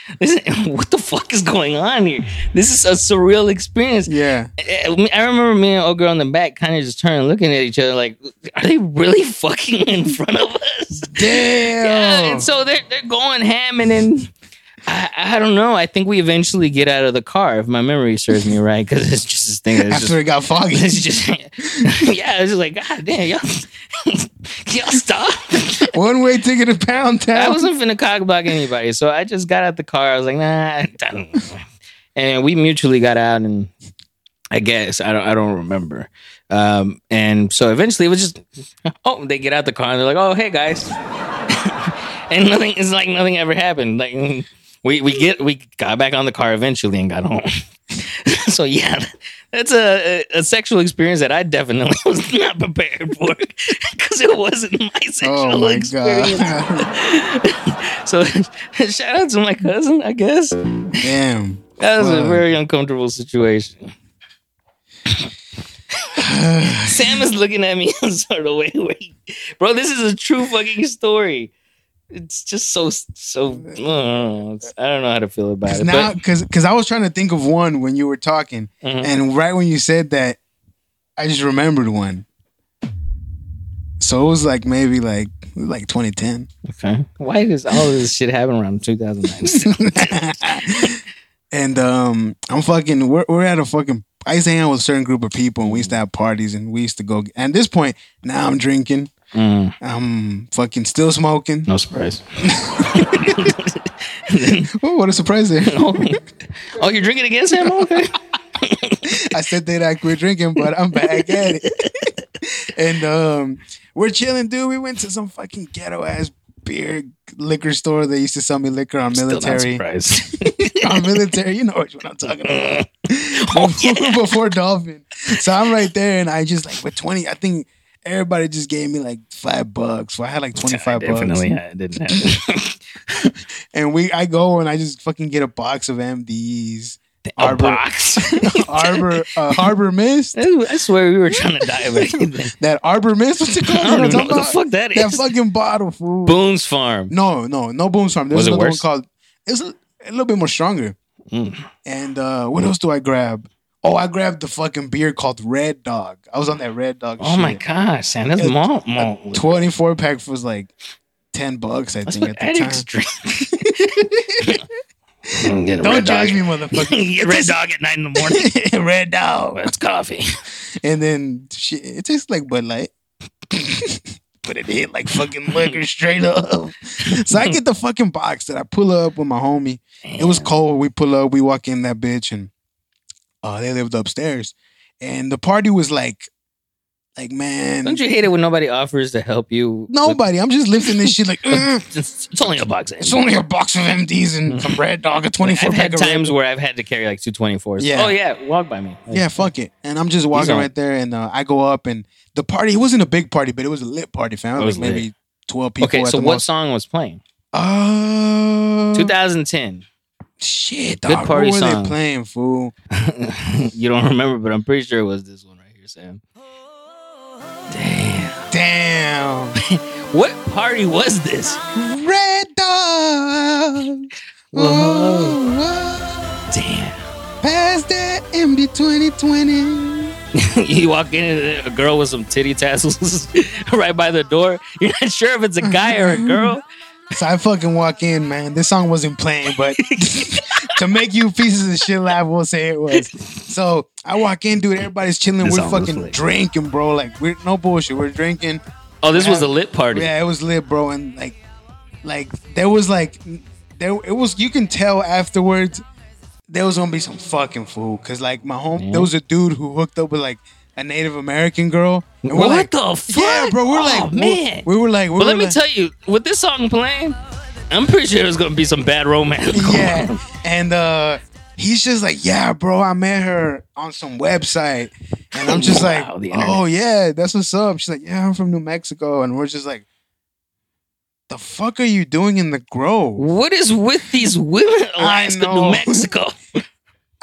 This, what the fuck is going on here? This is a surreal experience. Yeah. I I remember me and old girl in the back kind of just turning, looking at each other, like, are they really fucking in front of us? Damn. Yeah, and so they're they're going ham, and then I, I don't know. I think we eventually get out of the car, if my memory serves me right, because it's just this thing that's After just it got foggy. it's just yeah, it's just like God damn, y'all, y'all stop. One way ticket to Pound Town. I wasn't finna cock block anybody, so I just got out the car. I was like, nah, and we mutually got out, and I guess I don't, I don't remember. Um, and so eventually it was just, oh, they get out the car and they're like, oh, hey guys, and nothing is like nothing ever happened. Like we we get we got back on the car eventually and got home. so yeah, that's a, a, sexual experience that I definitely was not prepared for because it wasn't my oh sexual oh my experience. So shout out to my cousin, I guess. Damn. That was a very uncomfortable situation. Sam is looking at me in sort of way, wait, bro. This is a true fucking story. It's just so so. uh, I don't know how to feel about Cause it. now, because because I was trying to think of one when you were talking, Mhm. and right when you said that, I just remembered one. So it was like maybe like like 2010, okay, why does all this shit happen around 2009? and um, I'm fucking. We're we're at a fucking. I used to hang out with a certain group of people, and we used to have parties, and we used to go. And at this point, now I'm drinking. Mm, I'm fucking still smoking. no surprise. Oh, what a surprise there! oh, oh, you're drinking again, Sam? Okay. I said that I quit drinking, but I'm back at it. and um, we're chilling, dude. We went to some fucking ghetto ass beer liquor store. They used to sell me liquor on Still not military. on military, you know what I'm talking about. oh, Before, yeah. before Dolphin. So I'm right there, and I just like with 20. I think everybody just gave me like five bucks. So I had like 25 bucks. Definitely, bucks. I didn't have it. And we, I go and I just fucking get a box of MDs. a Arbor- box. Harbor, uh, Arbor Mist. I swear we were trying to die back then. That Arbor Mist. What's it called? I don't know what the fuck that is. That fucking bottle, fool. Boone's Farm. No, no, no Boone's Farm. There's Was another one called. It's a, a little bit more stronger. Mm. And uh what else do I grab? Oh, I grabbed the fucking beer called Red Dog. I was on that Red Dog. Oh my gosh, Sam, that's It's malt. malt. Twenty four pack was like ten bucks. I That's think what at the time. addicts drink. Don't judge dog. me, motherfucker. Red dog at nine in the morning. Red Dog. That's coffee. And then shit, it tastes like Bud Light. but it hit like fucking liquor straight up. So I get the fucking box that I pull up with my homie. It was cold. We pull up, we walk in that bitch, and uh, they lived upstairs. And the party was like, like man, Don't you hate it when nobody offers to help you? with- nobody. I'm just lifting this shit like, "Ugh, It's, it's only a box. it's only a box of MDs and some Red Dog, a 24 I've had of Red times where I've had to carry like two 24s. Yeah. Oh, yeah. Walk by me. Yeah, fuck it. And I'm just walking right there, and uh, I go up, and the party. It wasn't a big party, but it was a lit party, fam. It was like maybe 12 people. Okay, so what most. song was playing? Uh, 2010. Shit, Good dog. party what were song. they playing, fool? you don't remember, but I'm pretty sure it was this one right here, Sam. Damn. Damn. What party was this? Red Dog. Whoa. Whoa, Damn. whoa. Pass that MD 2020. you walk in and a girl with some titty tassels right by the door. You're not sure if it's a guy or a girl. So I fucking walk in, man. This song wasn't playing, but to make you pieces of shit laugh, we'll say it was. So I walk in, dude. Everybody's chilling. This We're fucking playing. drinking, bro. Like we're no bullshit. We're drinking. Oh, this was a lit party. Yeah, it was lit, bro. And like, like there was like, there it was. You can tell afterwards there was gonna be some fucking fool. Cause like my home, there was a dude who hooked up with like a Native American girl. And we're What like, the fuck? Yeah, bro. We're Oh, like, we- man. We were like, we But were let me like- tell you, with this song playing, I'm pretty sure there's gonna be some bad romance. yeah. And uh he's just like, yeah, bro, I met her on some website. And I'm just Wow, like, oh yeah, that's what's up. She's like, yeah, I'm from New Mexico. And we're just like, the fuck are you doing in the Grove? What is with these women, Alaska, know. New Mexico?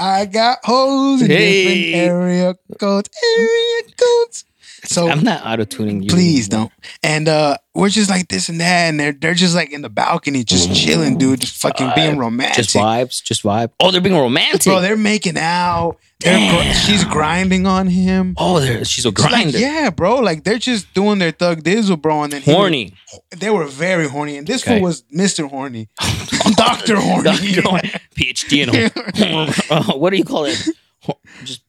I got holes in Hey. different area codes, area codes. So I'm not auto tuning you. please don't. And uh we're just like this and that, and they're they're just like in the balcony, just chilling, dude, just fucking being romantic. Just vibes, just vibe. Oh, they're being romantic. Bro, they're making out. They're she's grinding on him. oh, she's a It's like, grinder. yeah, bro. Like they're just doing their thug dizzle, bro. And then was- Horny. they were very horny, and this Okay. fool was Mister Horny, Doctor Horny. Dr. Horny. PhD in uh, what do you call it? Just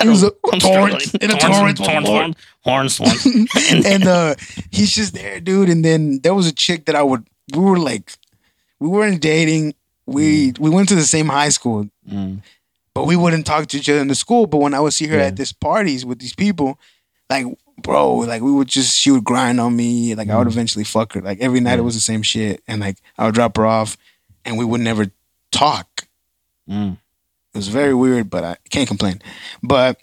He was a I'm torrent struggling. in a torrent horns, of horns, and uh he's just there, dude. And then there was a chick that I would. We were like, we weren't dating. We we went to the same high school, Mm. but we wouldn't talk to each other in the school. But when I would see her Yeah. at these parties with these people, like bro, like we would just she would grind on me. Like I Mm. would eventually fuck her. Like every night it was the same shit, and like I would drop her off, and we would never talk. Mm. It was very weird, but I can't complain. But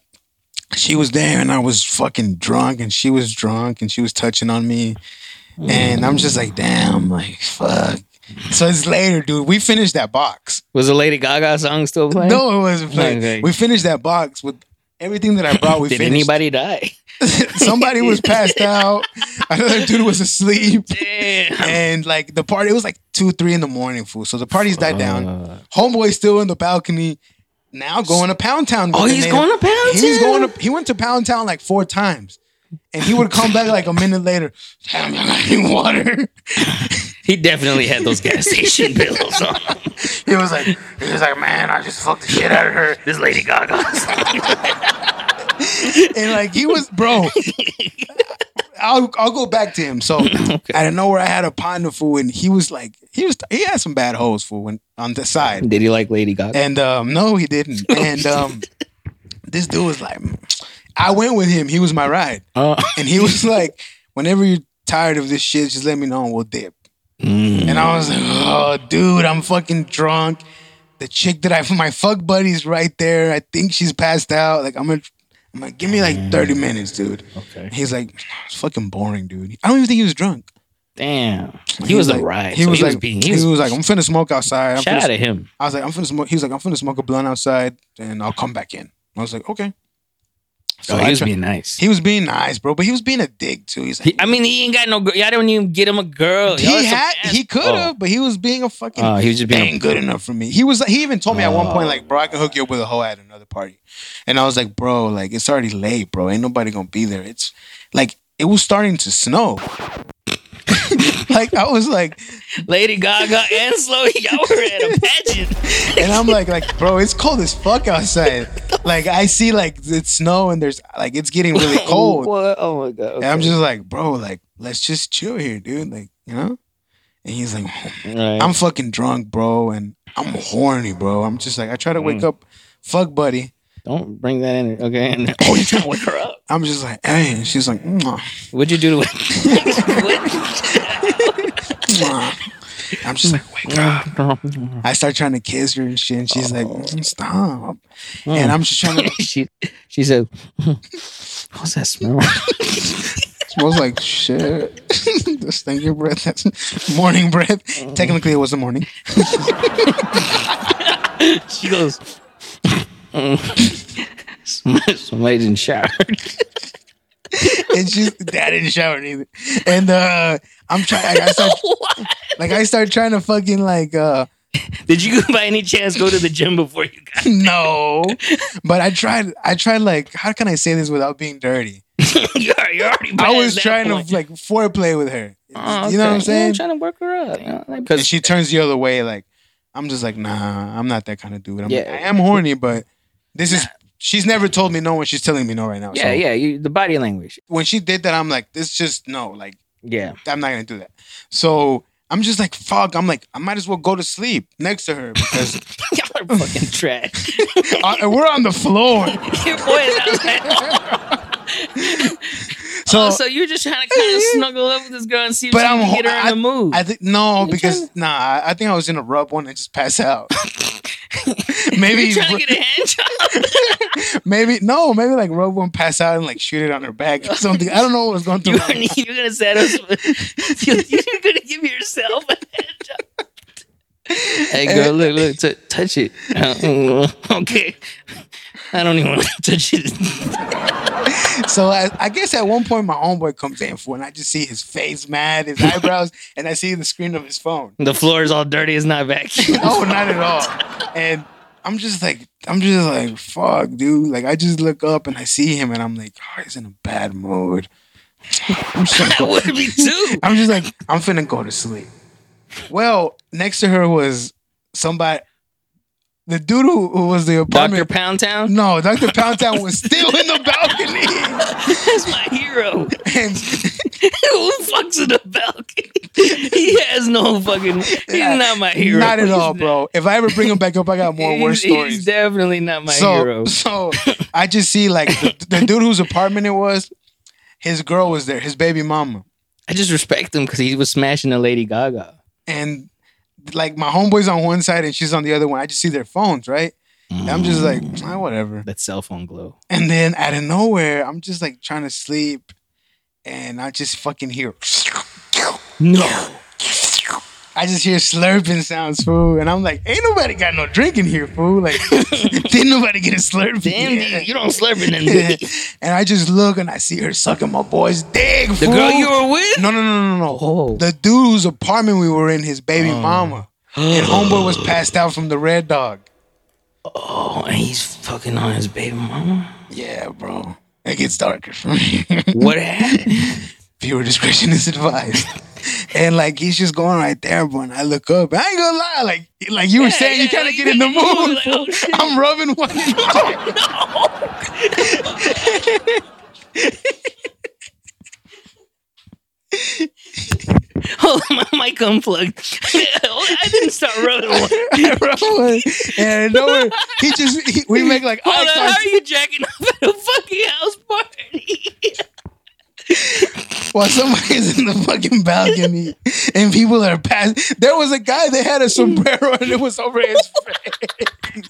she was there and I was fucking drunk and she was drunk and she was touching on me. And I'm just like, damn, like, fuck. So it's later, dude. We finished that box. Was the Lady Gaga song still playing? No, it wasn't playing. Okay. We finished that box with everything that I brought. We Did finished. anybody die? somebody was passed out. Another dude was asleep. Damn. And like the party, it was like two, three in the morning, fool. So the party's died down. Uh. Homeboy's still in the balcony. Now going to Pound Town. Oh, he's going to Pound He's Town? going to. He went to Pound Town like four times, and he would come back like a minute later. Damn, I got any water. He definitely had those gas station bills on. He was like, he was like, man, I just fucked the shit out of her. This Lady Gaga. and like he was, bro. I'll I'll go back to him. So I don't know where I had a partner fool, and he was like, he was he had some bad hoes fool when on the side, Did he like Lady Gaga? and um no, he didn't. And um this dude was like, I went with him. He was my ride, Uh, and he was like, whenever you're tired of this shit, just let me know and we'll dip. And I was like, oh, dude, I'm fucking drunk. The chick that I my fuck buddy's right there. I think she's passed out. Like I'm gonna, I'm like, give me like mm. 30 minutes, dude. okay. He's like, it's fucking boring, dude. I don't even think he was drunk. Damn. He, was, like, a ride. He so was he like, was being. he was, like, I'm finna smoke outside. I'm shout finna, out to him. I was like, I'm finna smoke. He was like, I'm finna smoke a blunt outside, and I'll come back in. I was like, okay. So oh, he was tried- being nice. he was being nice, bro, but he was being a dick too. He's like, He- I mean, he ain't got no. girl. Y'all don't even get him a girl. Y'all he had, he could have, Oh. but he was being a fucking. Oh, he was just being. ain't good enough for me. He was. He even told me at one point, Oh. like, bro, I can hook you up with a hoe at another party, and I was like, bro, like, it's already late, bro. Ain't nobody gonna be there. It's like it was starting to snow. Like I was like, Lady Gaga and Slow, y'all were at a pageant. and I'm like, like, bro, it's cold as fuck outside. Like I see, like it's snow and there's like it's getting really cold. What? Oh my god. And I'm just like, bro, like let's just chill here, dude. Like you know. And he's like, Right. I'm fucking drunk, bro, and I'm horny, bro. I'm just like, I try to Mm. wake up, fuck buddy. Don't bring that in. Okay. And, oh, you trying to wake her up? I'm just like, hey, and she's like, Mwah, What'd you do to her? what? mwah. I'm just like, wake up. I start trying to kiss her and shit, and she's like, "Mm, stop. And I'm just trying to she she said, "What's that smell?" smells like shit. the stinky breath. That's morning breath. Technically, it was the morning. she goes, "Somebody somebody didn't shower." and she's dad didn't shower either. And uh I'm trying. Like, I start, like I start trying to fucking like uh Did you by any chance go to the gym before you got? no, but I tried. I tried like how can I say this without being dirty? you're, you're already. I was trying point. to like foreplay with her. Oh, You know what I'm okay. saying? Yeah, trying to work her up. You know? like, and she turns the other way. Like I'm just like nah. I'm not that kind of dude. I'm, Yeah. I am horny, but this is. She's never told me no when she's telling me no right now. yeah, so yeah, you, the body language. When she did that, I'm like, this just no. Like Yeah, I'm not gonna do that. So I'm just like, fuck. I'm like, I might as well go to sleep next to her because y'all are fucking trash. uh, we're on the floor. Your boy. So, oh, so you're just trying to kind of snuggle up with this girl and see if but you I'm can get her I, in I, the mood. I think no, You because trying nah, I, I think I was gonna rub one and just pass out. maybe, you're trying to get a hand job? maybe no, maybe like rub one, pass out, and like shoot it on her back or something. I don't know what was going through. You my are, mind. you're gonna set us. You're, you're gonna give yourself a hand job. Hey girl, look, look, t- touch it. Uh, okay, I don't even want to touch it. So I, I guess at one point my homeboy comes in for, and I just see his face mad, his eyebrows, and I see the screen of his phone. The floor is all dirty. It's not vacuum. oh, not at all. And I'm just like, I'm just like, fuck, dude. Like, I just look up and I see him, and I'm like, oh, he's in a bad mood. I'm just, gonna That go- would be too. I'm just like, I'm finna go to sleep. Well, next to her was somebody, the dude who, who was the Doctor apartment. Pound Town. no, Dr. Pound Town was still in the balcony. That's my hero. And Who fucks in the balcony? He has no fucking. He's not my hero. not at all, bro. If I ever bring him back up, I got more worse stories. He's definitely not my so, hero. So I just see like the, the dude whose apartment it was, his girl was there, his baby mama. I just respect him because he was smashing the Lady Gaga. And like my homeboy's on one side and she's on the other one. I just see their phones, right? And I'm just like, ah, whatever. That cell phone glow. And then out of nowhere, I'm just like trying to sleep and I just fucking hear No. I just hear slurping sounds, fool, and I'm like, ain't nobody got no drink in here, fool. Like, didn't nobody get a slurp? Damn, yet? you, you don't slurp in them. and I just look and I see her sucking my boy's dick. The girl you were with? No, no, no, no, no. Oh. The dude whose apartment we were in, his baby oh. mama. And homeboy was passed out from the red dog. Oh, and he's fucking on his baby mama. Yeah, bro. It gets darker from here. What happened? Viewer discretion is advised. and like he's just going right there, bro. And I look up. I ain't gonna lie, like like you were Yeah, saying, you kind of like, get in the mood. like, oh. I'm rubbing one. Hold on, my mic unplugged. I didn't start rubbing one. Bro, and nowhere, he just he, we make like Hold on, how are you jacking up at a fucking house party? While somebody's in the fucking balcony and people are passing. There was a guy that had a sombrero and it was over his face.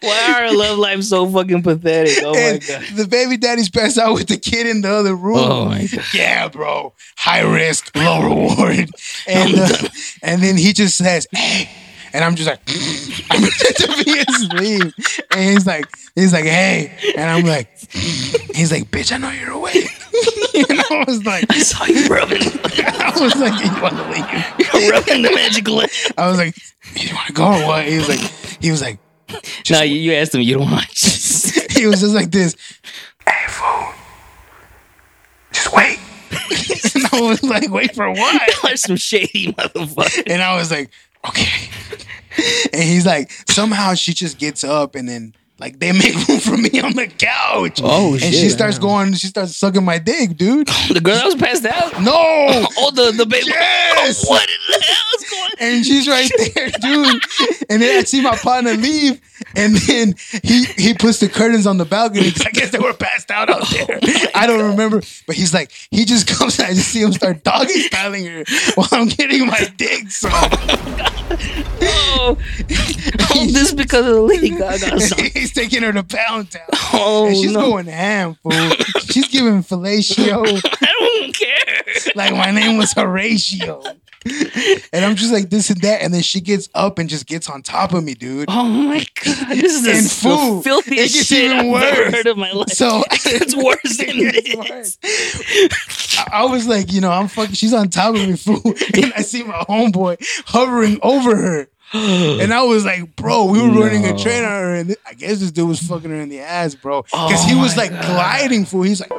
Why are our love lives so fucking pathetic? Oh my god. the baby daddy's passed out with the kid in the other room. Oh my god. Yeah, bro. High risk, low reward. And uh, and then he just says, "Hey," and I'm just like, I'm to be asleep. And he's like, he's like, "Hey," and I'm like, he's like, "Bitch, I know you're awake." and I was like, I saw you rubbing. I was like, "You want to leave?" You're rubbing the magic lamp. I was like, "You want to go or what?" He was like, he was like, No, you, you asked him. You don't watch. he was just like this. Hey, fool, just wait. and I was like, "Wait for what?" You're some shady motherfucker. And I was like, okay. And he's like, somehow she just gets up and then like they make room for me on the couch. Oh, shit! And she starts going, she starts sucking my dick, dude. The girl that was passed out. No. Oh, the the baby. Yes. What in the hell is going? And she's right there, dude. And then I see my partner leave, and then he he puts the curtains on the balcony because I guess they were passed out out oh there. I don't remember, but he's like, he just comes and I just see him start doggy styling her while I'm getting my dick sucked. Oh, oh, this because of the Lady Gaga song. He's taking her to Pound Town. Oh and she's no, going ham, fool. she's giving fellatio I don't care. like my name was Horatio. And I'm just like this and that, and then she gets up and just gets on top of me, dude. Oh my god, this is the, And the food. filthiest It gets shit even I've worse. ever heard of my life. So it's worse than It this. I I was like, you know, I'm fucking. She's on top of me, fool, and I see my homeboy hovering over her. And I was like, bro, we were running a train on her, and I guess this dude was fucking her in the ass, bro. Because he Oh was like God. gliding, fool. He's like,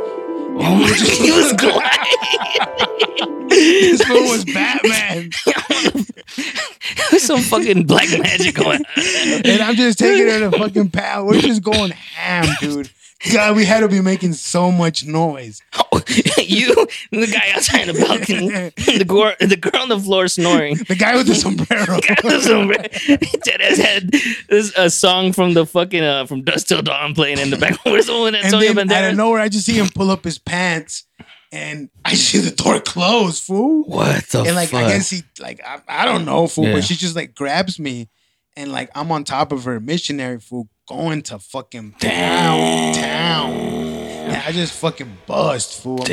Oh my god, he was gliding. this fool was Batman. There's some fucking black magic going and I'm just taking her to fucking pound. We're just going ham, dude. God, we had to be making so much noise. Oh, you, the guy outside the balcony, the girl, the girl on the floor snoring. The guy with the sombrero. Dead ass had this a song from the fucking uh, from Dusk Till Dawn playing in the back. Where's the one Antonio then out of nowhere, I just see him pull up his pants, and I see the door close, fool. What the and like fuck? I guess he like I, I don't know, fool, Yeah. but she just like grabs me, and like I'm on top of her, missionary fool, going to fucking town, town. And I just fucking bust, fool. Like.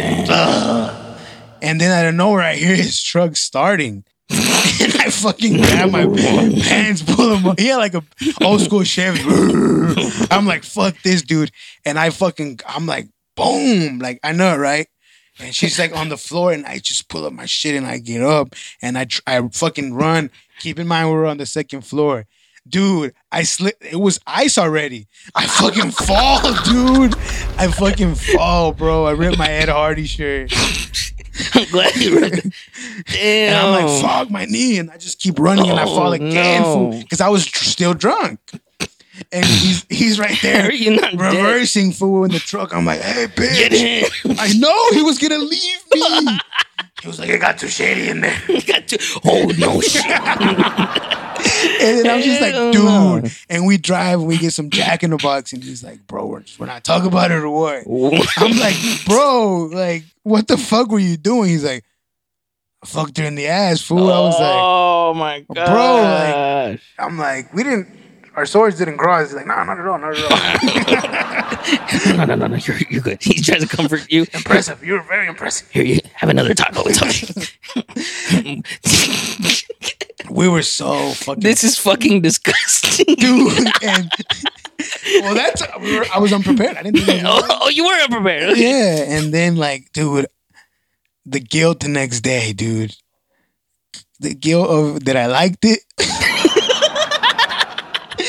And then out of nowhere, I hear his truck starting. and I fucking grab my pants, pull him up. He had like a old school Chevy. I'm like, fuck this dude. And I fucking, I'm like, boom. Like, I know, right? And she's like on the floor, and I just pull up my shit and I get up and I I fucking run. Keep in mind we're on the second floor, dude. I slip. It was ice already. I fucking fall, dude. I fucking fall, bro. I ripped my Ed Hardy shirt, I'm glad you ripped it. Damn. and I'm like, fuck my knee, and I just keep running, and I fall Oh, again, no. because I was tr- still drunk. And he's he's right there, not dead. reversing fool in the truck. I'm like, hey, bitch. Get in. I know he was gonna leave me. He was like, it got too shady in there. Got to, oh no shit. And then I'm just like, oh, dude. And we drive and we get some Jack in the Box, and he's like, bro, we're, we're not talking about it or what? I'm like, bro, like, what the fuck were you doing? He's like, I fucked her in the ass, fool. I was like, oh my god, Bro, like- I'm like, we didn't, our swords didn't cross. He's like, no, not at all, not at all. no, no, no, no, you're, you're good. He's trying to comfort you. impressive. You were very impressive. Here, you have another taco. It's okay. we were so fucking This is fucking disgusting. dude. And well, that's we were, I was unprepared. I didn't think. I was oh, oh, you were unprepared. yeah, and then like, dude, the guilt the next day, dude. The guilt of that I liked it.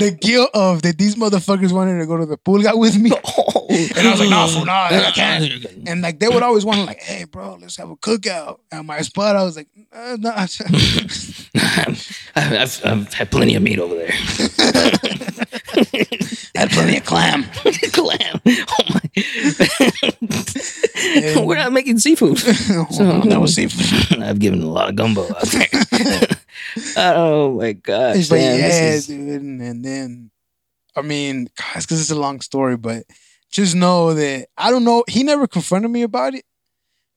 the guilt of that these motherfuckers wanted to go to the pulga with me. And I was like, no, fool, no, I can't. And like they would always want to like, hey, bro, let's have a cookout at my spot. I was like, uh, nah, no. I've, I've had plenty of meat over there. Had plenty of clam. Clam. Oh my. We're not making seafood. So That was seafood. I've given a lot of gumbo out there. Uh, oh my gosh. but man, yeah, is- dude. And, and then, I mean, guys, because it's a long story, but just know that I don't know. He never confronted me about it,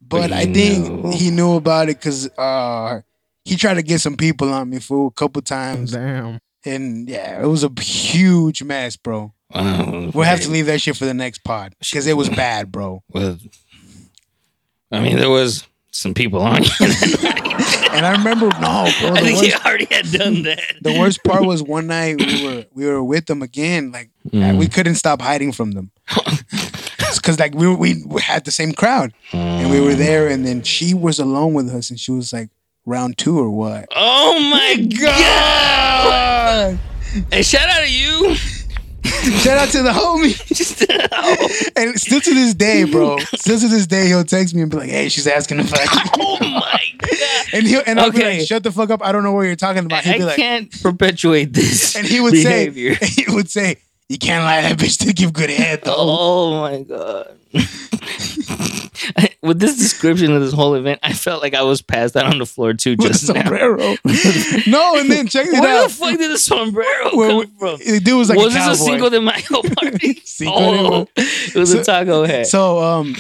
but But I think knew. he knew about it because uh, he tried to get some people on me for a couple times. Damn. And yeah, it was a huge mess, bro. Wow. We'll have to leave that shit for the next pod because it was bad, bro. Well, I mean, there was some people on you. And I remember, no, bro. I think you worst, already had done that. the worst part was one night we were we were with them again. Like mm. we couldn't stop hiding from them because like we, we we had the same crowd and we were there. And then she was alone with us, and she was like round two or what? Oh my god! Hey, shout out to you. Shout out to the homie. and still to this day, bro. Still to this day, he'll text me and be like, "Hey, she's asking if I." oh my god! And he will and I'll be like, "Shut the fuck up! I don't know what you're talking about." He'd I be like, can't perpetuate this. and he would behavior. say, he would say, "You can't lie that bitch to give good head, though." Oh my god! With this description of this whole event, I felt like I was passed out on the floor too With a just now. sombrero. no, and then check it Where out. the fuck did the sombrero Well, come from? The dude was like was a this a cowboy. Cinco de Mayo party? Cinco de oh, Mayo. it was So- a taco head. So um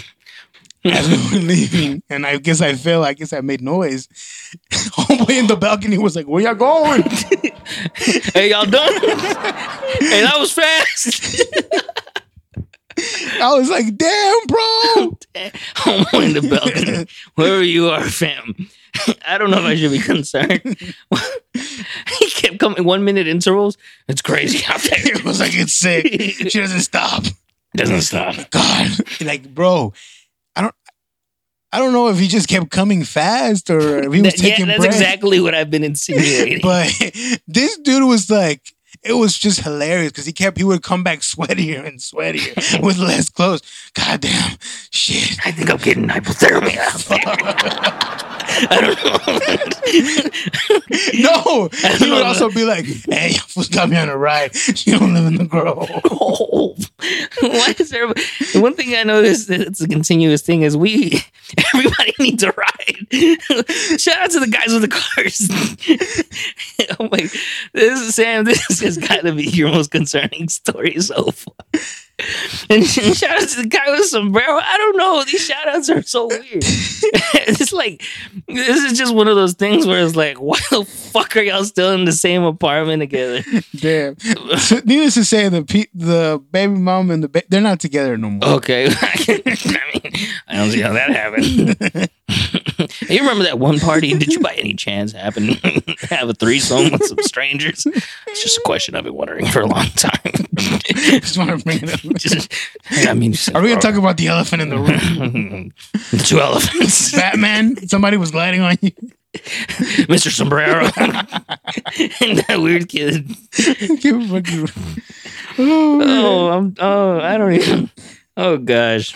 as we were leaving, and I guess I fell, I guess I made noise. Homeboy in the balcony was like, Where y'all going? hey, y'all done? hey, that was fast. I was like, damn, bro. I'm in the balcony. Wherever you are, fam. I don't know if I should be concerned. he kept coming one minute intervals. It's crazy out there. It was like it's sick. She doesn't stop. Doesn't stop. God. Like, bro, I I don't know if he just kept coming fast or if he was That- yeah, taking that's breath. exactly what I've been insinuating. But this dude was like, it was just hilarious because he kept he would come back sweatier and sweatier with less clothes. God damn, shit. I think I'm getting hypothermia. I don't know. No, he would also be like, "Hey, you fools got me on a ride. You don't live in the grove." Oh, why is there? One thing I noticed that it's a continuous thing is we everybody needs a ride. Shout out to the guys with the cars. Oh I'm like, this is Sam. This has got to be your most concerning story so far. And shout out to the guy with sombrero. I don't know. These shout outs are so weird. it's like this is just one of those things where it's like, why the fuck are y'all still in the same apartment together? Damn. So, needless to say, the pe- the baby mom and the ba- they're not together no more. Okay. I mean, I don't see how that happened. you remember that one party? Did you by any chance happen to have a threesome with some strangers? It's just a question I've been wondering for a long time. Just want to bring it up. Just, I mean, Are we gonna talk about the elephant in the room? the two elephants, Batman. Somebody was gliding on you. Mr. Sombrero, and that weird kid? Oh. Oh, I'm. Oh, I don't even. Oh gosh,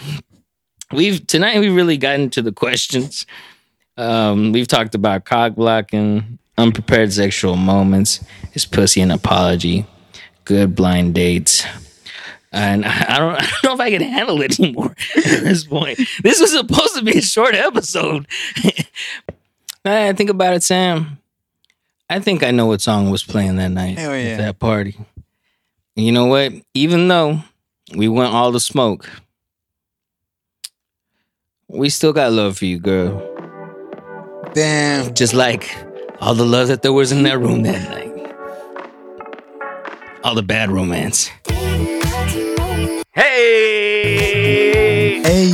we've tonight we've really got into the questions. Um, we've talked about cock blocking, unprepared sexual moments, his pussy and apology, good blind dates. And I I don't, I don't know if I can handle it anymore at this point. This was supposed to be a short episode. I think about it, Sam. I think I know what song was playing that night Hell yeah. at that party. And you know what? Even though we went all the smoke, we still got love for you, girl. Damn. Just like all the love that there was in that room that night. All the bad romance. Hey! Hey.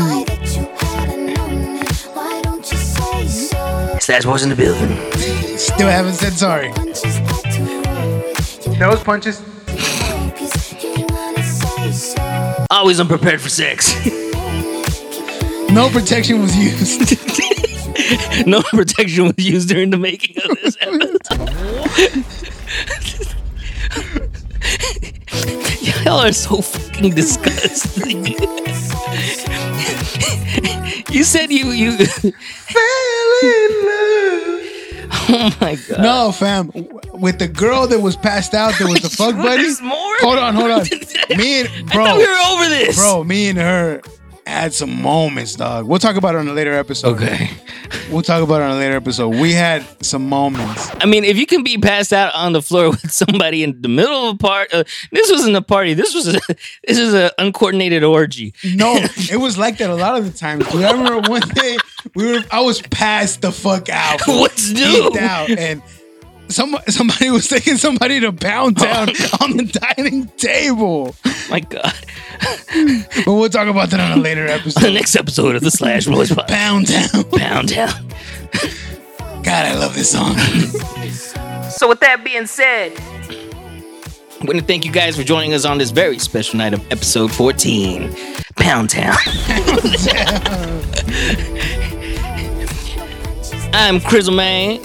It's Slash Boyz in the building. Still haven't said sorry. Those punches. Always unprepared for sex. No protection was used. no protection was used during the making of this episode. Y'all are so fucking disgusting. you said you you Oh my god. no, fam. With the girl that was passed out, there was the fuck buddy. There's more? Hold on, hold on. Me and bro, we were over this. bro, me and her had some moments, dog. We'll talk about it on a later episode. Okay. We'll talk about it on a later episode. We had some moments. I mean, if you can be passed out on the floor with somebody in the middle of a part, uh, this wasn't a party. This was a this is an uncoordinated orgy. No, it was like that a lot of the times. Dude, I remember one day we were I was passed the fuck out. What's new? Out and some, somebody was taking somebody to Pound oh. Town on the dining table. My God. But we'll talk about that on a later episode. The next episode of the Slash Boyz podcast. Pound Town. Pound Town. God, I love this song. So, with that being said, I want to thank you guys for joining us on this very special night of episode 14, Pound Town. I'm Crizzle Man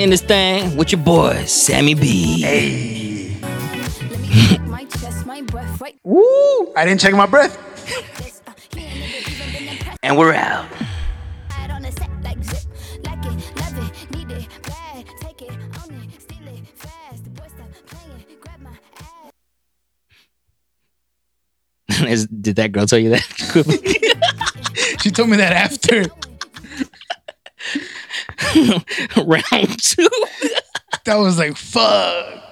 in this thing with your boy, Sammy B. Hey. Woo! I didn't check my breath. And we're out. Is- Did that girl tell you that? She told me that after. Round two. That was like, fuck.